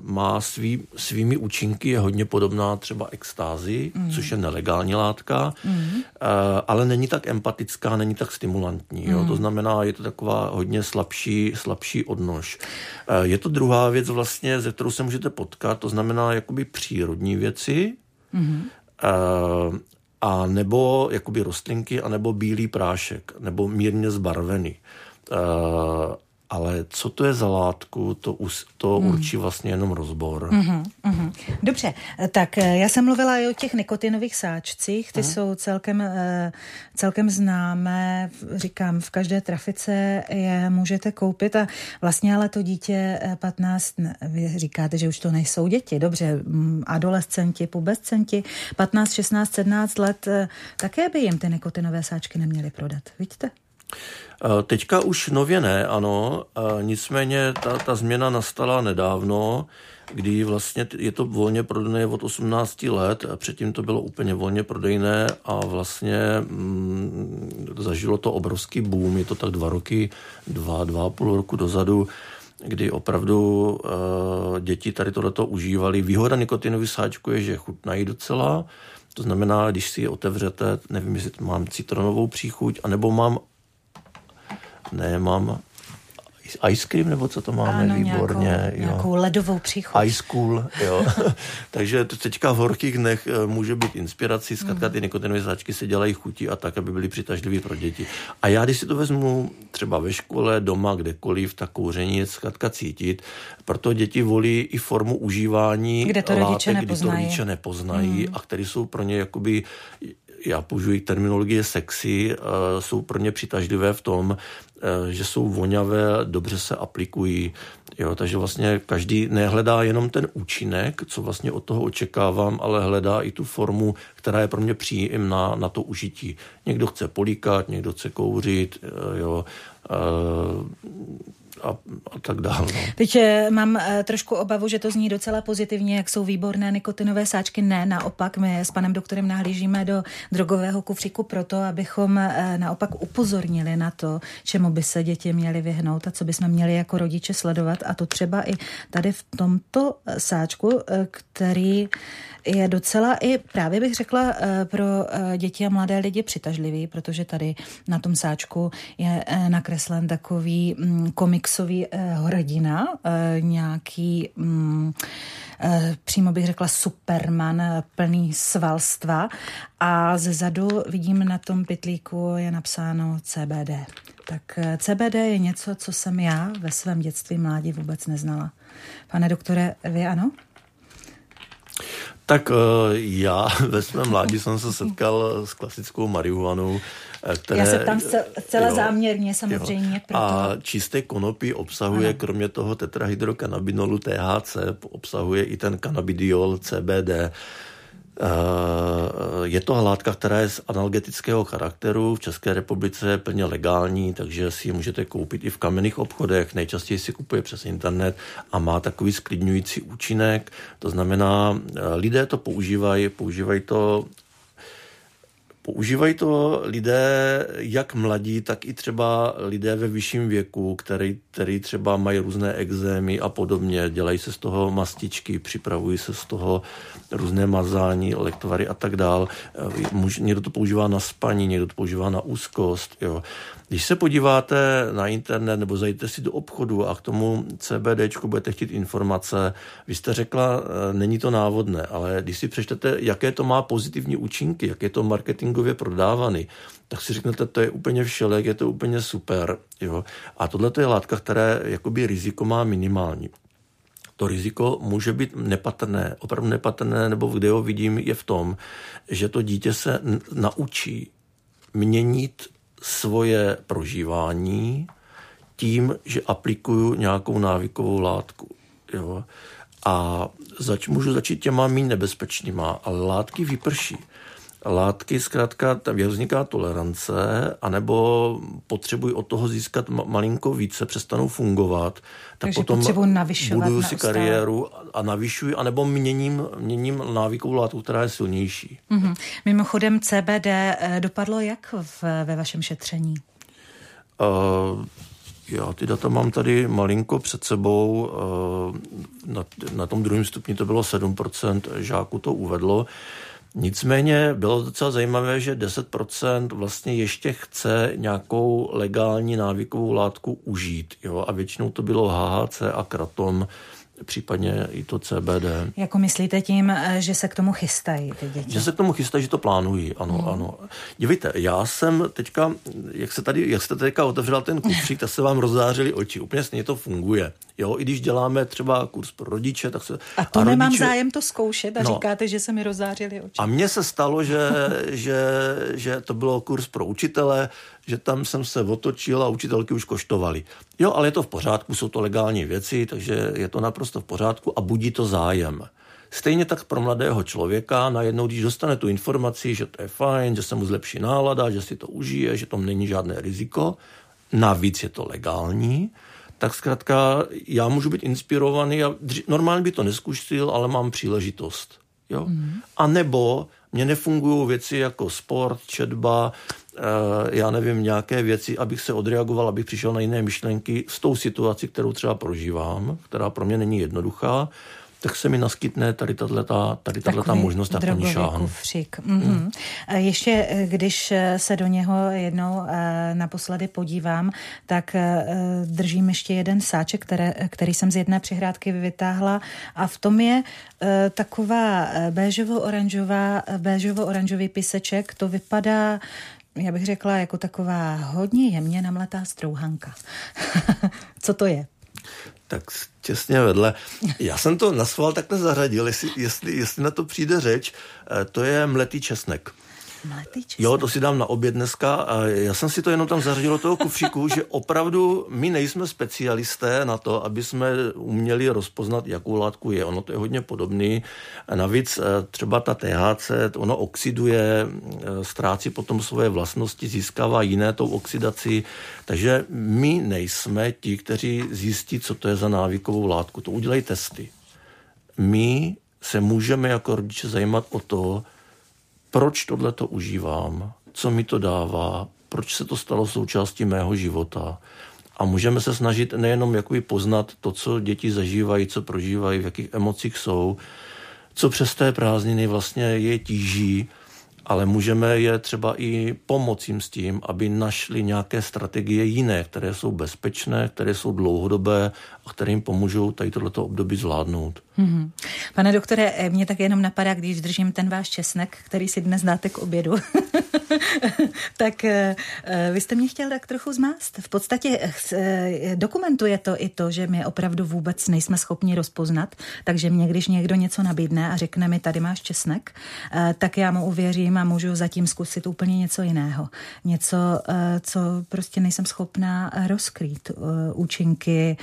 S2: má svý, svými účinky, je hodně podobná třeba extázi, mm-hmm. což je nelegální látka, mm-hmm. ale není tak empatická, není tak stimulantní. Jo? To znamená, je to taková hodně slabší, slabší odnož. Je to druhá věc vlastně, ze kterou se můžete potkat, to znamená jakoby přírodní věci, Mm-hmm a nebo jakoby rostlinky, a nebo bílý prášek, nebo mírně zbarvený. Ale co to je za látku, to, to hmm. určí vlastně jenom rozbor. Mm-hmm,
S1: mm-hmm. Dobře, tak eh, já jsem mluvila i o těch nikotinových sáčcích, ty mm. jsou celkem, eh, celkem známé, říkám, v každé trafice je můžete koupit a vlastně ale to dítě 15, eh, vy říkáte, že už to nejsou děti, dobře, mm, adolescenti, pubescenti, 15, 16, 17 let, také by jim ty nikotinové sáčky neměly prodat, vidíte?
S2: Eh, teďka už nově ne, ano, eh, nicméně ta, ta změna nastala nedávno, kdy vlastně je to volně prodejné od 18 let, a předtím to bylo úplně volně prodejné a vlastně mm, zažilo to obrovský boom, je to tak dva roky, dva, dva a půl roku dozadu, kdy opravdu uh, děti tady tohleto užívali. Výhoda nikotinový sáčku je, že chutnají docela, to znamená, když si je otevřete, nevím, jestli mám citronovou příchuť, anebo mám ne, mám ice cream, nebo co to máme,
S1: ano,
S2: výborně.
S1: Nějakou, jo. nějakou ledovou příchuť.
S2: Ice cool, jo. Takže to teďka v horkých dnech eh, může být inspirací, zkrátka ty nikotinové sáčky se dělají chutí a tak, aby byly přitažlivé pro děti. A já, když si to vezmu třeba ve škole, doma, kdekoliv, tak kouření je zkrátka cítit. Proto děti volí i formu užívání
S1: kde to rodiče látek, nepoznají.
S2: kdy to rodiče nepoznají mm. a které jsou pro ně jakoby já použiju terminologie sexy, jsou pro ně přitažlivé v tom, e, že jsou voňavé, dobře se aplikují. Jo, takže vlastně každý nehledá jenom ten účinek, co vlastně od toho očekávám, ale hledá i tu formu, která je pro mě příjemná na to užití. Někdo chce políkat, někdo chce kouřit, e, jo, a, a tak dále. No.
S1: Teď eh, mám eh, trošku obavu, že to zní docela pozitivně, jak jsou výborné nikotinové sáčky. Ne, naopak, my s panem doktorem nahlížíme do drogového kufříku proto, abychom eh, naopak upozornili na to, čemu by se děti měly vyhnout a co bychom měli jako rodiče sledovat. A to třeba i tady v tomto sáčku, který je docela i právě bych řekla pro děti a mladé lidi přitažlivý, protože tady na tom sáčku je nakreslen takový mm, komiks komiksový eh, hrdina, eh, nějaký mm, eh, přímo bych řekla superman, plný svalstva a ze zadu vidím na tom pitlíku je napsáno CBD. Tak CBD je něco, co jsem já ve svém dětství mládí vůbec neznala. Pane doktore, vy ano?
S2: Tak eh, já ve svém mládí jsem se setkal s klasickou marihuanou,
S1: které, Já se tam celé jo, záměrně samozřejmě.
S2: Proto... A čisté konopí obsahuje, ano. kromě toho tetrahydrokanabinolu THC, obsahuje i ten kanabidiol CBD. Je to látka, která je z analgetického charakteru, v České republice je plně legální, takže si ji můžete koupit i v kamenných obchodech, nejčastěji si kupuje přes internet a má takový sklidňující účinek. To znamená, lidé to používají, používají to Používají to lidé jak mladí, tak i třeba lidé ve vyšším věku, který, který třeba mají různé exémy a podobně. Dělají se z toho mastičky, připravují se z toho různé mazání, lektvary a tak dál. Někdo to používá na spaní, někdo to používá na úzkost. Jo. Když se podíváte na internet nebo zajdete si do obchodu a k tomu CBD budete chtít informace, vy jste řekla, e, není to návodné, ale když si přečtete, jaké to má pozitivní účinky, jak je to marketingově prodávaný, tak si řeknete, to je úplně všelek, je to úplně super. Jo? A tohle je látka, které jakoby riziko má minimální. To riziko může být nepatrné, opravdu nepatrné, nebo kde ho vidím, je v tom, že to dítě se naučí měnit svoje prožívání tím, že aplikuju nějakou návykovou látku. Jo. A zač, můžu začít těma méně nebezpečnýma, ale látky vyprší látky, zkrátka tam vzniká tolerance, anebo potřebuji od toho získat malinko více, přestanou fungovat, tak
S1: Takže
S2: potom buduju si kariéru a navyšuji, anebo měním, měním návykovou látku, která je silnější.
S1: Mm-hmm. Mimochodem CBD eh, dopadlo jak v, ve vašem šetření?
S2: Uh, já ty data mám tady malinko před sebou. Na, na tom druhém stupni to bylo 7%, žáků to uvedlo. Nicméně bylo docela zajímavé, že 10% vlastně ještě chce nějakou legální návykovou látku užít. Jo? A většinou to bylo HHC a kratom, případně i to CBD.
S1: Jako myslíte tím, eh, že se k tomu chystají ty děti?
S2: Že se k tomu chystají, že to plánují, ano, hmm. ano. Dívejte, já jsem teďka, jak, se tady, jak jste teďka otevřela ten kufřík, tak se vám rozzářily oči. Úplně stejně to funguje. Jo, i když děláme třeba kurz pro rodiče, tak se...
S1: A to a nemám rodiče, zájem to zkoušet a no, říkáte, že se mi rozzářily oči.
S2: A mně se stalo, že, že, že to bylo kurz pro učitele, že tam jsem se otočil a učitelky už koštovali. Jo, ale je to v pořádku, jsou to legální věci, takže je to naprosto v pořádku a budí to zájem. Stejně tak pro mladého člověka, najednou, když dostane tu informaci, že to je fajn, že se mu zlepší nálada, že si to užije, že tam není žádné riziko, navíc je to legální, tak zkrátka já můžu být inspirovaný a normálně by to neskušil, ale mám příležitost. Jo? Mm. A nebo mě nefungují věci jako sport, četba, já nevím, nějaké věci, abych se odreagoval, abych přišel na jiné myšlenky s tou situací, kterou třeba prožívám, která pro mě není jednoduchá tak se mi naskytne tady tato, tady tato možnost, tak po ní šáhnu.
S1: kufřík. Mm-hmm. Mm. Ještě, eh, když eh, se do něho jednou naposledy podívám, tak držím ještě jeden sáček, které, který jsem z jedné přihrádky vytáhla a v tom je taková béžovo-oranžová, béžovo-oranžový piseček. To vypadá já bych řekla, jako taková hodně jemně namletá strouhanka. Co to je?
S2: tak těsně vedle. Já jsem to na schvál takhle zařadil, jestli, jestli, jestli na to přijde řeč. Eh, to je mletý česnek. Jo, to si dám na oběd dneska. A já jsem si to jenom tam zařadil do toho kufříku, že opravdu my nejsme specialisté na to, aby jsme uměli rozpoznat, jakou látku je. Ono to je hodně podobný. A navíc eh, třeba ta THC, ono oxiduje, eh, ztrácí potom svoje vlastnosti, získává jiné tou oxidaci. Takže my nejsme ti, kteří zjistí, co to je za návykovou látku. To udělají testy. My se můžeme jako rodiče zajímat o to, proč tohle to užívám, co mi to dává, proč se to stalo součástí mého života. A můžeme se snažit nejenom jakoby poznat to, co děti zažívají, co prožívají, v jakých emocích jsou, co přes té prázdniny vlastně je tíží, ale můžeme je třeba i pomoct jim s tím, aby našli nějaké strategie jiné, které jsou bezpečné, které jsou dlouhodobé a které jim pomůžou tady tohleto období zvládnout.
S1: Mm-hmm. Pane doktore, eh, mě tak jenom napadá, když držím ten váš česnek, který si dnes dáte k obědu, tak eh, eh, vy jste mě chtěl tak trochu zmást. V podstatě dokumentuje to i to, že my opravdu vůbec nejsme schopni rozpoznat, takže mě, když někdo něco nabídne a řekne mi, tady máš česnek, tak já mu uvěřím, zkusím a můžu zatím zkusit úplně něco jiného. Něco, eh, co prostě nejsem schopná rozkrýt. Eh, účinky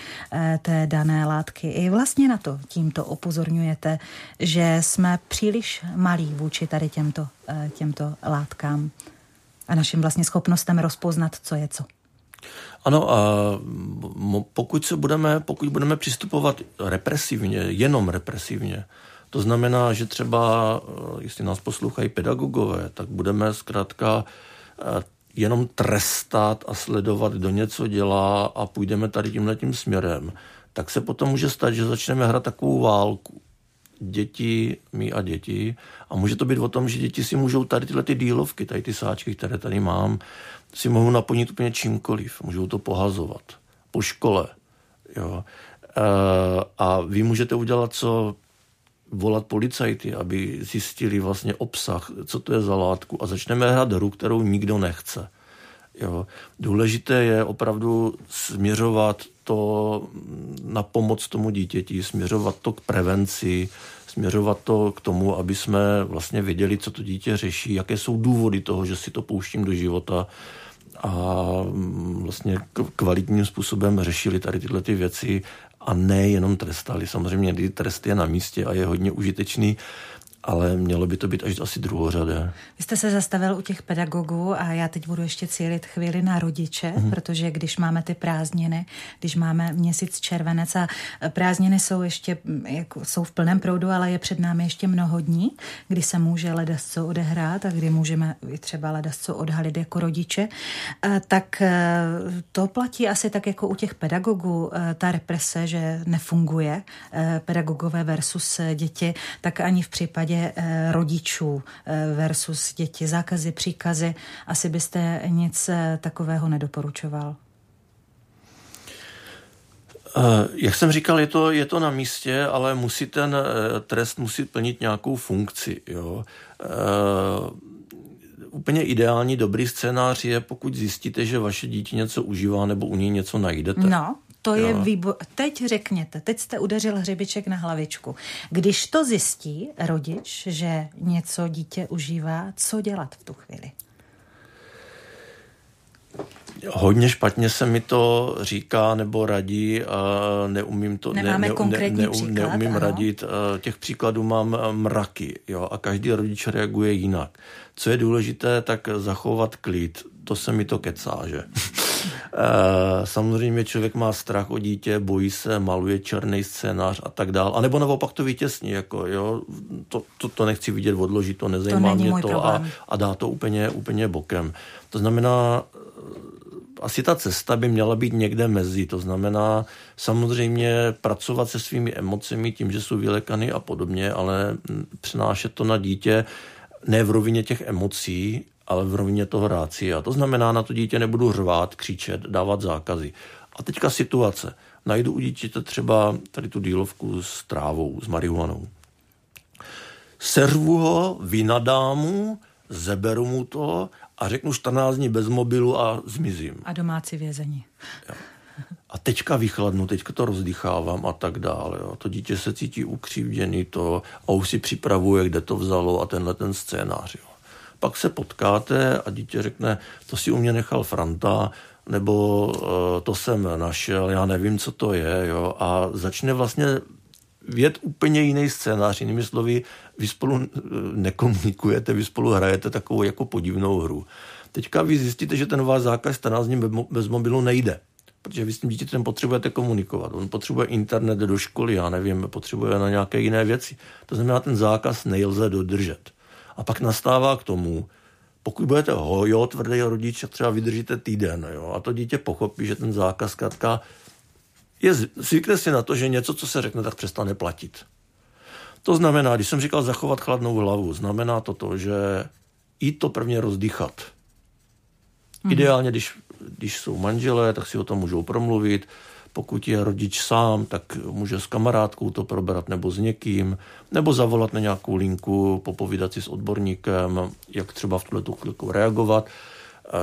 S1: té dané látky. I vlastně na to tímto upozorňujete, že jsme příliš malí vůči tady těmto, těmto látkám a našim vlastně schopnostem rozpoznat, co je co.
S2: Ano, a pokud, se budeme, pokud budeme přistupovat represivně, jenom represivně, to znamená, že třeba, eh, jestli nás poslouchají pedagogové, tak budeme zkrátka eh, jenom trestat a sledovat, kdo něco dělá a půjdeme tady tímhle tím směrem, tak se potom může stát, že začneme hrát takovou válku. Děti, my a děti. A může to být o tom, že děti si můžou tady tyhle ty dílovky, tady ty sáčky, které tady mám, si mohou naplnit úplně čímkoliv. Můžou to pohazovat. Po škole. Jo. E, a vy můžete udělat co volat policajty, aby zjistili vlastně obsah, co to je za látku a začneme hrát hru, kterou nikdo nechce. Jo. Důležité je opravdu směřovat to na pomoc tomu dítěti, směřovat to k prevenci, směřovat to k tomu, aby jsme vlastně věděli, co to dítě řeší, jaké jsou důvody toho, že si to pouštím do života a vlastně kvalitním způsobem řešili tady tyhle ty věci a ne jenom trestali. Samozřejmě trest je na místě a je hodně užitečný, ale mělo by to být až asi druhořadé.
S1: Vy jste se zastavil u těch pedagogů a já teď budu ještě cílit chvíli na rodiče, mm. protože když máme ty prázdniny, když máme měsíc červenec a prázdniny jsou ještě jako, jsou v plném proudu, ale je před námi ještě mnoho dní, kdy se může ledasco odehrát a kdy můžeme i třeba ledasco odhalit jako rodiče, tak e, to platí asi tak jako u těch pedagogů, e, ta represe, že nefunguje, pedagogové versus děti, tak ani v případě případě eh, rodičů eh, versus děti, zákazy, příkazy, asi byste nic eh, takového nedoporučoval?
S2: Jak jsem říkal, je to, je to na místě, ale musí ten trest musí plnit nějakou funkci. Jo. Úplně ideální dobrý scénář je, pokud zjistíte, že vaše dítě něco užívá nebo u něj něco najdete.
S1: No. To jo. je výbor. Teď řekněte, teď jste udeřil hřebiček na hlavičku. Když to zjistí rodič, že něco dítě užívá, co dělat v tu chvíli?
S2: Hodně špatně se mi to říká nebo radí a neumím to
S1: Nemáme ne, konkrétní ne, ne, příklad,
S2: neumím ano. radit. Těch příkladů mám mraky jo, a každý rodič reaguje jinak. Co je důležité, tak zachovat klid. To se mi to kecá, že? Eh, samozřejmě člověk má strach o dítě, bojí se, maluje černý scénář a tak dál. A nebo naopak to vytěsní, jako jo, to, to, to nechci vidět, odložit to, nezajímá to mě to a, a dá to úplně, úplně bokem. To znamená, eh, asi ta cesta by měla být někde mezi. To znamená samozřejmě pracovat se svými emocemi tím, že jsou vylekaný a podobně, ale hm, přenášet to na dítě ne v rovině těch emocí, ale v rovině toho rácia. To znamená, na to dítě nebudu řvát, křičet, dávat zákazy. A teďka situace. Najdu u dítěte třeba tady tu dílovku s trávou, s marihuanou. Seřvu ho, vynadám mu, zeberu mu to a řeknu 14 dní bez mobilu a zmizím.
S1: A domácí vězení.
S2: Jo. A teďka vychladnu, teďka to rozdýchávám a tak dále. Jo. To dítě se cítí ukřivděný to a už si připravuje, kde to vzalo a tenhle ten scénář. Jo. Pak se potkáte a dítě řekne, to si u mě nechal Franta, nebo uh, to jsem našel, já nevím, co to je, jo, a začne vlastně vět úplně jiný scénář, jinými slovy, vy spolu eh, nekomunikujete, vy spolu hrajete takovou jako podivnou hru. Teďka vy zjistíte, že ten váš zákaz 14 dní bez mobilu nejde. Protože vy s tím dítětem potřebujete komunikovat. On potřebuje internet do školy, já nevím, potřebuje na nějaké jiné věci. To znamená, ten zákaz nejlze dodržet. A pak nastává k tomu, pokud budete hojo, tvrdý rodič, třeba vydržíte týden, jo, a to dítě pochopí, že ten zákaz zkrátka je, zvykne si na to, že něco, co se řekne, tak přestane platit. To znamená, když jsem říkal zachovat chladnou hlavu, znamená to to, že jít to prvně rozdýchat. Mm. Ideálně, když, když jsou manželé, tak si o tom můžou promluvit, pokud je rodič sám, tak může s kamarádkou to probrat nebo s někým, nebo zavolat na nějakou linku, popovídat si s odborníkem, jak třeba v tuhle chvilku reagovat.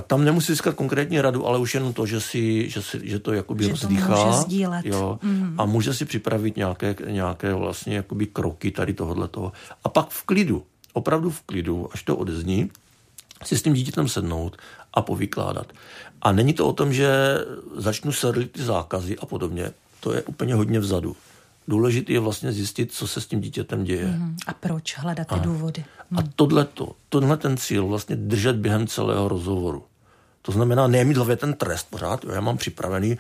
S2: Tam nemusí získat konkrétní radu, ale už jenom to, že, si, že, si, že to jakoby že rozdýchá. To může
S1: sdílet.
S2: Jo, mm. A může si připravit nějaké, nějaké vlastně jakoby kroky tady tohohle toho. A pak v klidu opravdu v klidu, až to odezní, si s tím dítětem sednout a povykládat. A není to o tom, že začnu serlit ty zákazy a podobně. To je úplně hodně vzadu. Důležité je vlastně zjistit, co se s tím dítětem děje. Mm.
S1: A proč hledat ty a. důvody.
S2: Mm. A tohleto, tohle ten cíl vlastně držet během celého rozhovoru. To znamená nemít hlavě ten trest pořád. Jo, já mám připravený,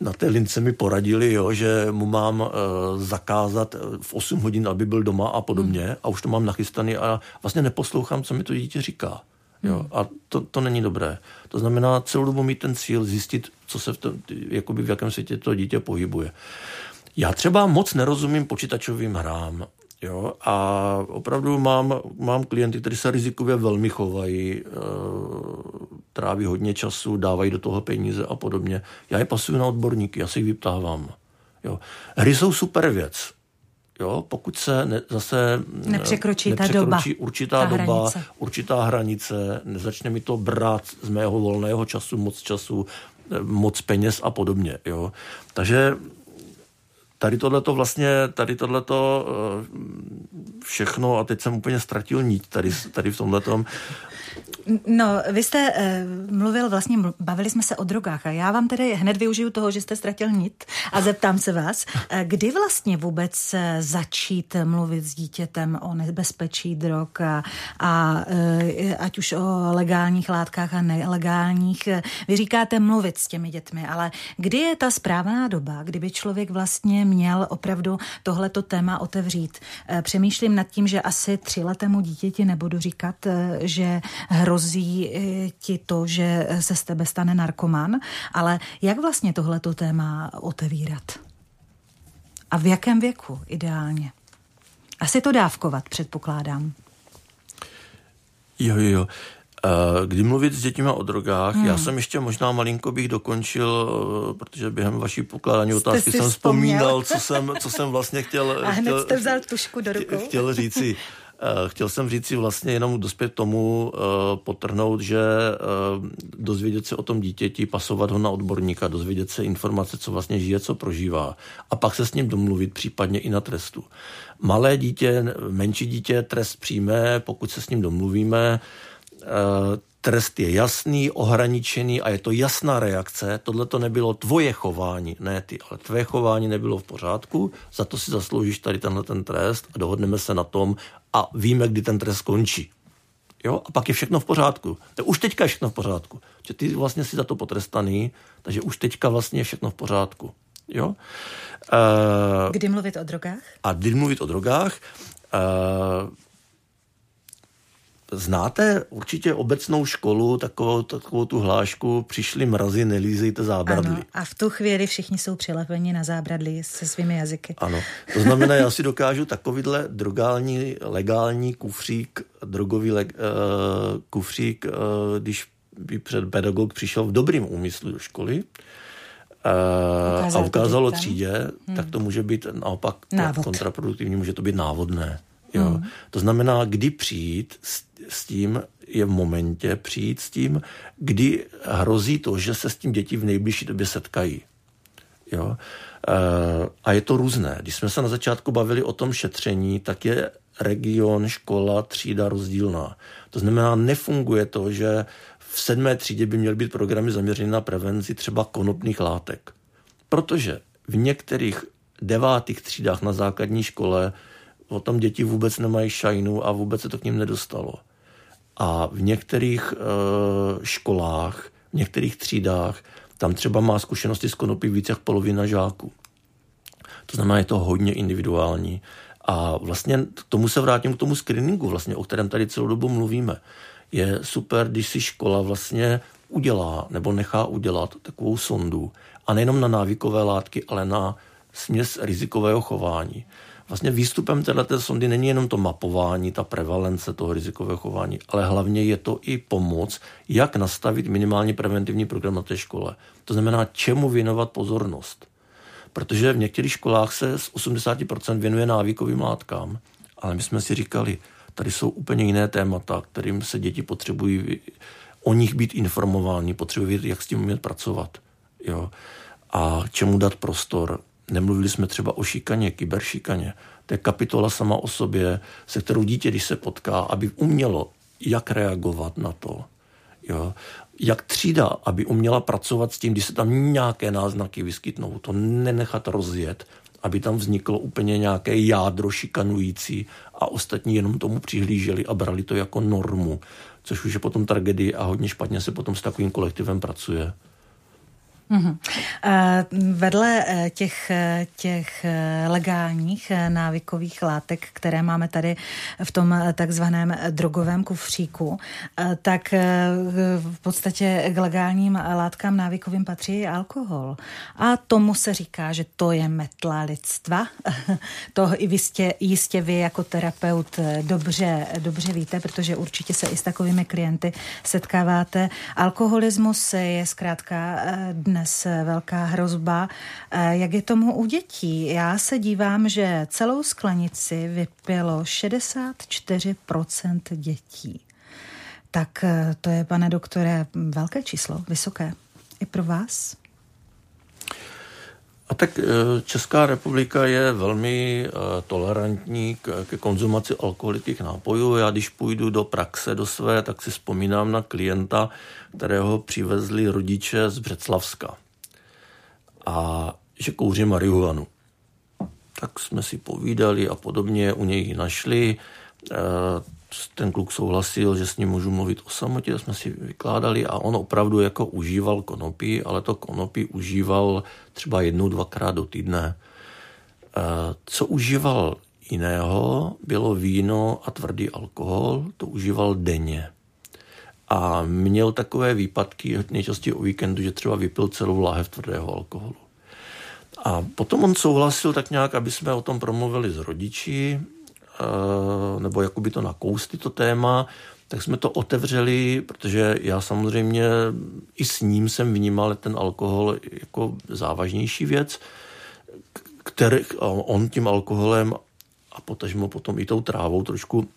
S2: na té lince mi poradili, jo, že mu mám uh, zakázat v 8 hodin, aby byl doma a podobně. Mm. A už to mám nachystaný a vlastně neposlouchám, co mi to dítě říká. Jo, hmm. a to, to není dobré. To znamená celou dobu mít ten cíl, zjistit, co se v, tom, jakoby v jakém světě to dítě pohybuje. Já třeba moc nerozumím počítačovým hrám. Jo, a opravdu mám, mám klienty, kteří se rizikově velmi chovají, e, tráví hodně času, dávají do toho peníze a podobně. Já je pasuju na odborníky, já si jich vyptávám. Jo. Hry jsou super věc. Jo, pokud se ne, zase
S1: nepřekročí, nepřekročí ta doba,
S2: určitá ta doba, hranice. určitá hranice, nezačne mi to brát z mého volného času moc času, eh, moc peněz a podobně. Jo. Takže tady tohleto vlastně, tady tohleto eh, všechno, a teď jsem úplně ztratil nít tady, tady v tomhletom,
S1: No, vy jste uh, mluvil, vlastně bavili jsme se o drogách a já vám tedy hned využiju toho, že jste ztratil nit a zeptám se vás, uh, kdy vlastně vůbec uh, začít mluvit s dítětem o nebezpečí drog a, a ať už o legálních látkách a nelegálních. Vy říkáte mluvit s těmi dětmi, ale kdy je ta správná doba, kdyby člověk vlastně měl opravdu tohleto téma otevřít? Přemýšlím nad tím, že asi třiletému dítěti nebudu říkat, uh, že hrozí eh, ti to, že se z tebe stane narkoman, ale jak vlastně tohleto téma otevírat? A v jakém věku ideálně? Asi to dávkovat, předpokládám.
S2: Jo, jo. Eh, kdy mluvit s dětmi o drogách, hmm. já jsem ještě možná malinko bych dokončil, eh, protože během vaší pokládání otázky jsem vzpomínal, co jsem, co jsem vlastně chtěl...
S1: A hned chtěl, jste vzal tušku do rukou.
S2: Chtěl říci. Eh, chtěl jsem říct si vlastně jenom dospět tomu, eh, potrhnout, že eh, dozvědět se o tom dítěti, pasovat ho na odborníka, dozvědět se informace, co vlastně žije, co prožívá a pak se s ním domluvit, případně i na trestu. Malé dítě, menší dítě trest přijme, pokud se s ním domluvíme, trest je jasný, ohraničený a je to jasná reakce. Tohle to nebylo tvoje chování, ne ty, ale tvoje chování nebylo v pořádku, za to si zasloužíš tady tenhle ten trest a dohodneme se na tom a víme, kdy ten trest skončí. Jo? A pak je všechno v pořádku. To už teďka je všechno v pořádku. Že ty vlastně si za to potrestaný, takže už teďka vlastně je všechno v pořádku. Jo?
S1: Uh, kdy mluvit o drogách?
S2: A kdy mluvit o drogách? Uh, Znáte určitě obecnou školu, takovou, takovou tu hlášku, přišli mrazy, nelízejte zábradlí. Ano,
S1: a v tu chvíli všichni jsou přilepeni na zábradlí se svými jazyky.
S2: Ano, to znamená, já si dokážu takovýhle drogální, legální kufřík, drogový leg, uh, kufřík, uh, když by před pedagog přišel v dobrým úmyslu do školy, uh, a ukázalo třídě, hmm. tak to může být naopak kontraproduktivní, může to být návodné. Jo. Hmm. To znamená, kdy přijít s, s tím, je v momentě přijít s tím, kdy hrozí to, že se s tím děti v nejbližší době setkají. Jo. E, a je to různé. Když jsme se na začátku bavili o tom šetření, tak je region, škola, třída rozdílná. To znamená, nefunguje to, že v sedmé třídě by měly být programy zaměřené na prevenci třeba konopných látek. Protože v některých devátých třídách na základní škole o tom děti vůbec nemají šajnu a vůbec se to k ním nedostalo. A v některých e, školách, v některých třídách, tam třeba má zkušenosti s konopí více jak polovina žáků. To znamená, je to hodně individuální. A vlastně k tomu se vrátím k tomu screeningu, vlastně, o kterém tady celou dobu mluvíme. Je super, když si škola vlastně udělá nebo nechá udělat takovou sondu. A nejenom na návykové látky, ale na směs rizikového chování. Vlastně výstupem této sondy není jenom to mapování, ta prevalence toho rizikového chování, ale hlavně je to i pomoc, jak nastavit minimální preventivní program na té škole. To znamená, čemu věnovat pozornost. Protože v některých školách se z 80% věnuje návykovým látkám, ale my jsme si říkali, tady jsou úplně jiné témata, kterým se děti potřebují o nich být informováni, potřebují vědět, jak s tím umět pracovat. Jo. A čemu dát prostor Nemluvili jsme třeba o šikaně, kyberšikaně. To je kapitola sama o sobě, se kterou dítě, když se potká, aby umělo, jak reagovat na to. Jo? Jak třída, aby uměla pracovat s tím, když se tam nějaké náznaky vyskytnou, to nenechat rozjet, aby tam vzniklo úplně nějaké jádro šikanující a ostatní jenom tomu přihlíželi a brali to jako normu, což už je potom tragedie a hodně špatně se potom s takovým kolektivem pracuje.
S1: Mm-hmm. Vedle eh, těch, eh, těch legálních návykových látek, které máme tady v tom takzvaném drogovém kufříku, tak v podstatě k legálním látkám návykovým patří i alkohol. A tomu se říká, že to je metla lidstva. To jistě, jistě vy jako terapeut dobře, dobře víte, protože určitě se i s takovými klienty setkáváte. Alkoholismus je zkrátka dnes velká hrozba. Eh, jak je tomu u dětí? Já se dívám, že celou sklenici vypilo 64% dětí. Tak eh, to je, pane doktore, velké číslo, vysoké. I pro vás?
S2: A tak eh, Česká republika je velmi tolerantní ke konzumaci alkoholických nápojů. Já když půjdu do praxe, do své, tak si vzpomínám na klienta, kterého přivezli rodiče z Břeclavska a že kouří marihuanu. Tak jsme si povídali a podobně, u něj našli. Ten kluk souhlasil, že s ním můžu mluvit o samotě, jsme si vykládali a on opravdu jako užíval konopí, ale to konopí užíval třeba jednou, dvakrát do týdne. E, co užíval jiného, bylo víno a tvrdý alkohol, to užíval denně. A měl takové výpadky nejčastěji o víkendu, že třeba vypil celou láhev tvrdého alkoholu. A potom on souhlasil tak nějak, aby jsme o tom promluvili s rodiči, nebo jakoby to nakousli to téma, tak jsme to otevřeli, protože já samozřejmě i s ním jsem vnímal ten alkohol jako závažnější věc, který on tím alkoholem a potažmo potom i tou trávou trošku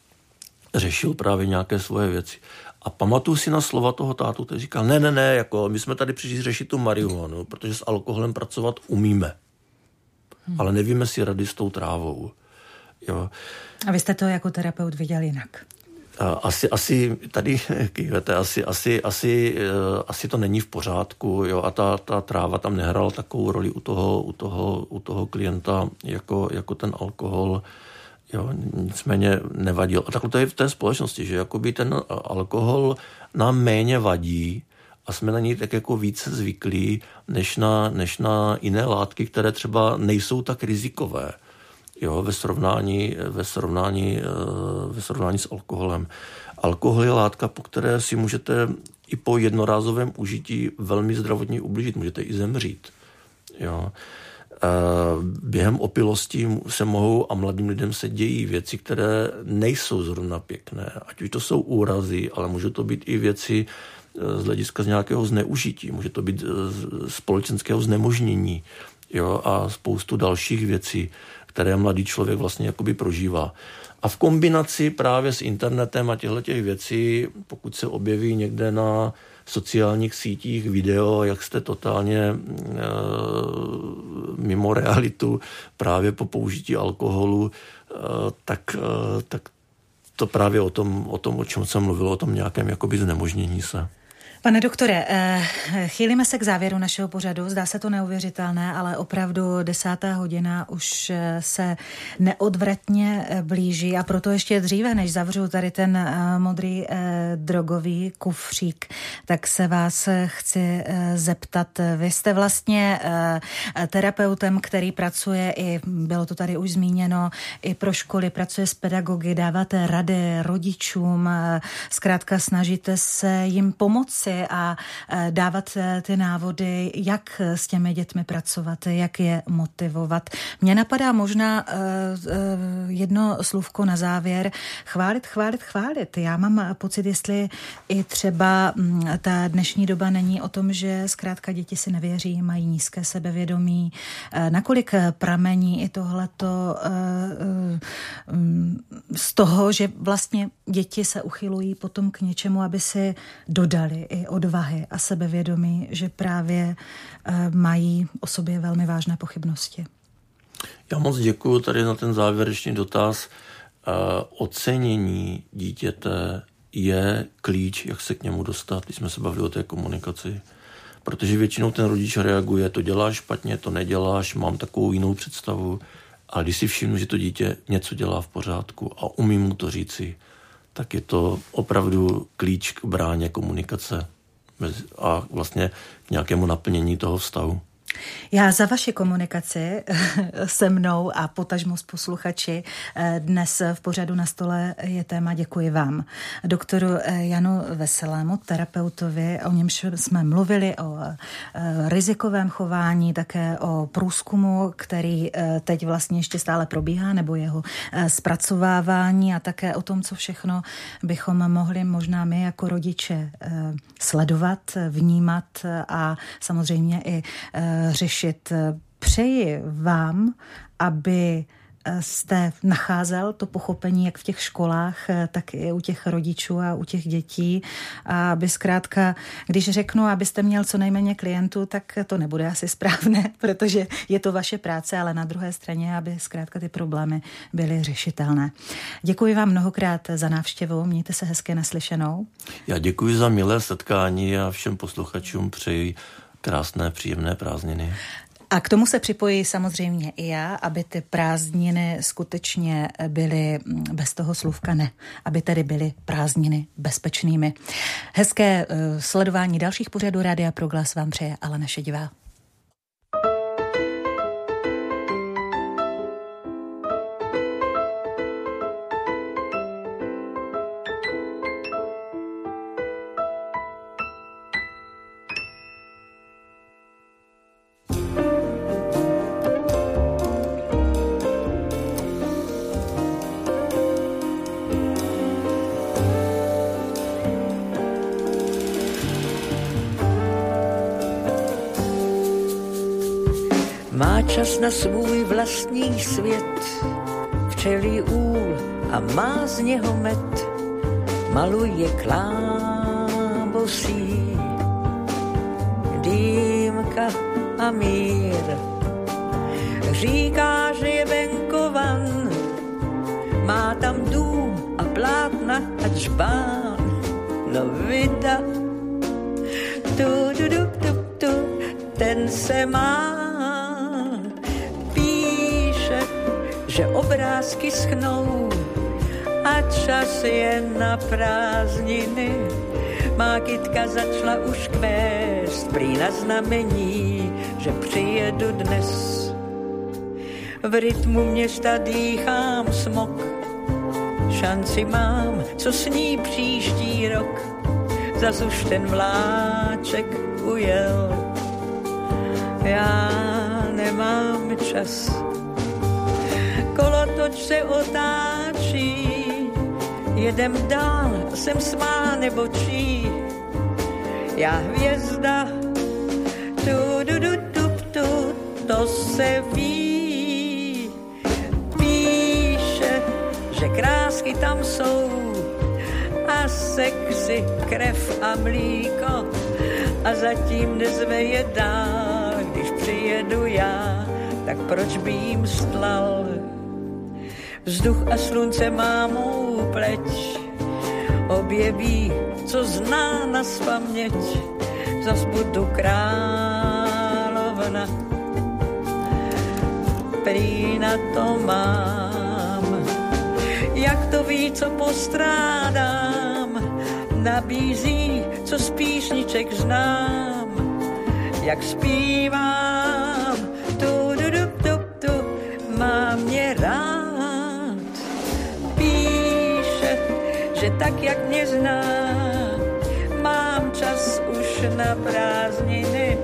S2: řešil právě nějaké svoje věci. A pamatuju si na slova toho tátu, který říkal, ne, ne, ne, jako my jsme tady přišli řešit tu marihuanu, protože s alkoholem pracovat umíme. Hmm. Ale nevíme si rady s tou trávou. Jo.
S1: A vy jste to jako terapeut viděl jinak?
S2: Asi, asi tady, kývete, asi, asi, asi, eh, asi to není v pořádku, jo, a ta, ta tráva tam nehrála takovou roli u toho, u toho, u toho klienta jako, jako ten alkohol. Jo, nicméně nevadil. A takhle to je v té společnosti, že jakoby ten alkohol nám méně vadí a jsme na něj tak jako více zvyklí, než na, než na jiné látky, které třeba nejsou tak rizikové jo, ve, srovnání, ve, srovnání, eh, ve srovnání s alkoholem. Alkohol je látka, po které si můžete i po jednorázovém užití velmi zdravotně ublížit, můžete i zemřít. Jo. Během opilosti se mohou a mladým lidem se dějí věci, které nejsou zrovna pěkné. Ať už to jsou úrazy, ale může to být i věci eh, z hlediska z nějakého zneužití, může to být společenského znemožnění jo, a spoustu dalších věcí, které mladý člověk vlastně jakoby prožívá. A v kombinaci právě s internetem a těchto těch věcí, pokud se objeví někde na sociálních sítích video, jak jste totálně e, mimo realitu právě po použití alkoholu, e, tak, e, tak to právě o tom, o tom, o čem jsem mluvil, o tom nějakém jakoby znemožnění se.
S1: Pane doktore, eh, chýlíme se k závěru našeho pořadu. Zdá se to neuvěřitelné, ale opravdu desátá hodina už eh, se neodvratně eh, blíží a proto ještě dříve, než zavřu tady ten modrý drogový kufřík, tak se vás chci zeptat. Vy jste vlastně terapeutem, který pracuje i, bylo to tady už zmíněno, i pro školy, pracuje s pedagogy, dáváte rady rodičům, zkrátka snažíte se jim pomoci a e, dávat e, ty návody, jak s těmi dětmi pracovat, jak je motivovat. Mně napadá možná e, jedno slůvko na závěr. Chválit, chválit, chválit. Já mám pocit, jestli i třeba ta dnešní doba není o tom, že zkrátka děti si nevěří, mají nízké sebevědomí. Nakolik pramení i tohleto z toho, že vlastně děti se uchylují potom k něčemu, aby si dodali i odvahy a sebevědomí, že právě eh, mají o sobě velmi vážné pochybnosti.
S2: Já moc děkuji tady na ten závěrečný dotaz. Uh, ocenění dítěte je klíč, jak se k němu dostat, když jsme se bavili o té komunikaci. Protože většinou ten rodič reaguje, to děláš špatně, to neděláš, mám takovou jinou představu. Ale když si všimnu, že to dítě něco dělá v pořádku a umím mu to říci, tak je to opravdu klíč k bráně komunikace a vlastně k nějakému naplnění toho vztahu.
S1: Já za vaši komunikaci se mnou a potažmo s posluchači eh, dnes v pořadu na stole je téma Děkuji vám. Doktoru eh, Janu Veselému, terapeutovi, o němž jsme mluvili o eh, rizikovém chování, také o průzkumu, který teď vlastně ještě stále probíhá, nebo jeho zpracovávání a také o tom, co všechno bychom mohli možná my jako rodiče sledovat, vnímat a samozřejmě i řešit. Přeji vám, aby eh, jste nacházel to pochopení jak v těch školách, eh, tak i u těch rodičů a u těch dětí. A aby zkrátka, když řeknu, abyste měl co nejméně klientů, tak to nebude asi správné, protože je to vaše práce, ale na druhé straně, aby zkrátka ty problémy byly řešitelné. Děkuji vám mnohokrát za návštěvu, mějte se hezky naslyšenou.
S2: Já děkuji za milé setkání a všem posluchačům přeji krásné, příjemné prázdniny.
S1: A k tomu se připojí samozřejmě i já, aby ty prázdniny skutečně byly mm, bez toho slůvka ne, aby tedy byly prázdniny bezpečnými. Hezké uh, sledování dalších pořadů Rádia Proglas vám přeje Alena Šedivá.
S5: čas na svůj vlastní svět, včelí úl a má z něho met, maluje klábosí, dýmka a mír. Říká, že je venkovan, má tam dům a plátna a čbán, no vida, tu, tu, tu, tu, tu, ten se má obrázky schnou a čas je na prázdniny. Má kytka začala už kvést, prý na znamení, že přijedu dnes. V rytmu města dýchám smok, šanci mám, co sní příští rok. Zas už ten vláček ujel, já nemám čas kolotoč se otáčí, jedem dál, jsem smá nebo čí. Já hvězda, tu, du, du, tu, tu, to se ví. Píše, že krásky tam jsou a sexy, krev a mlíko a zatím nezveje dál, když přijedu já, tak proč by jim stlal Vzduch a slunce má mou pleť, objeví, co zná na spaměť, zas budu královna. Prý na to mám, jak to ví, co postrádám, nabízí, co z písniček znám, jak zpívám, tak, jak mě zná, mám čas už na prázdniny.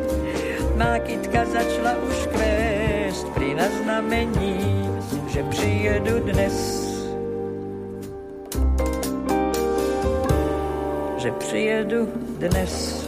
S5: Má kytka začala už kvést při na znamení, že přijedu dnes. Že přijedu dnes.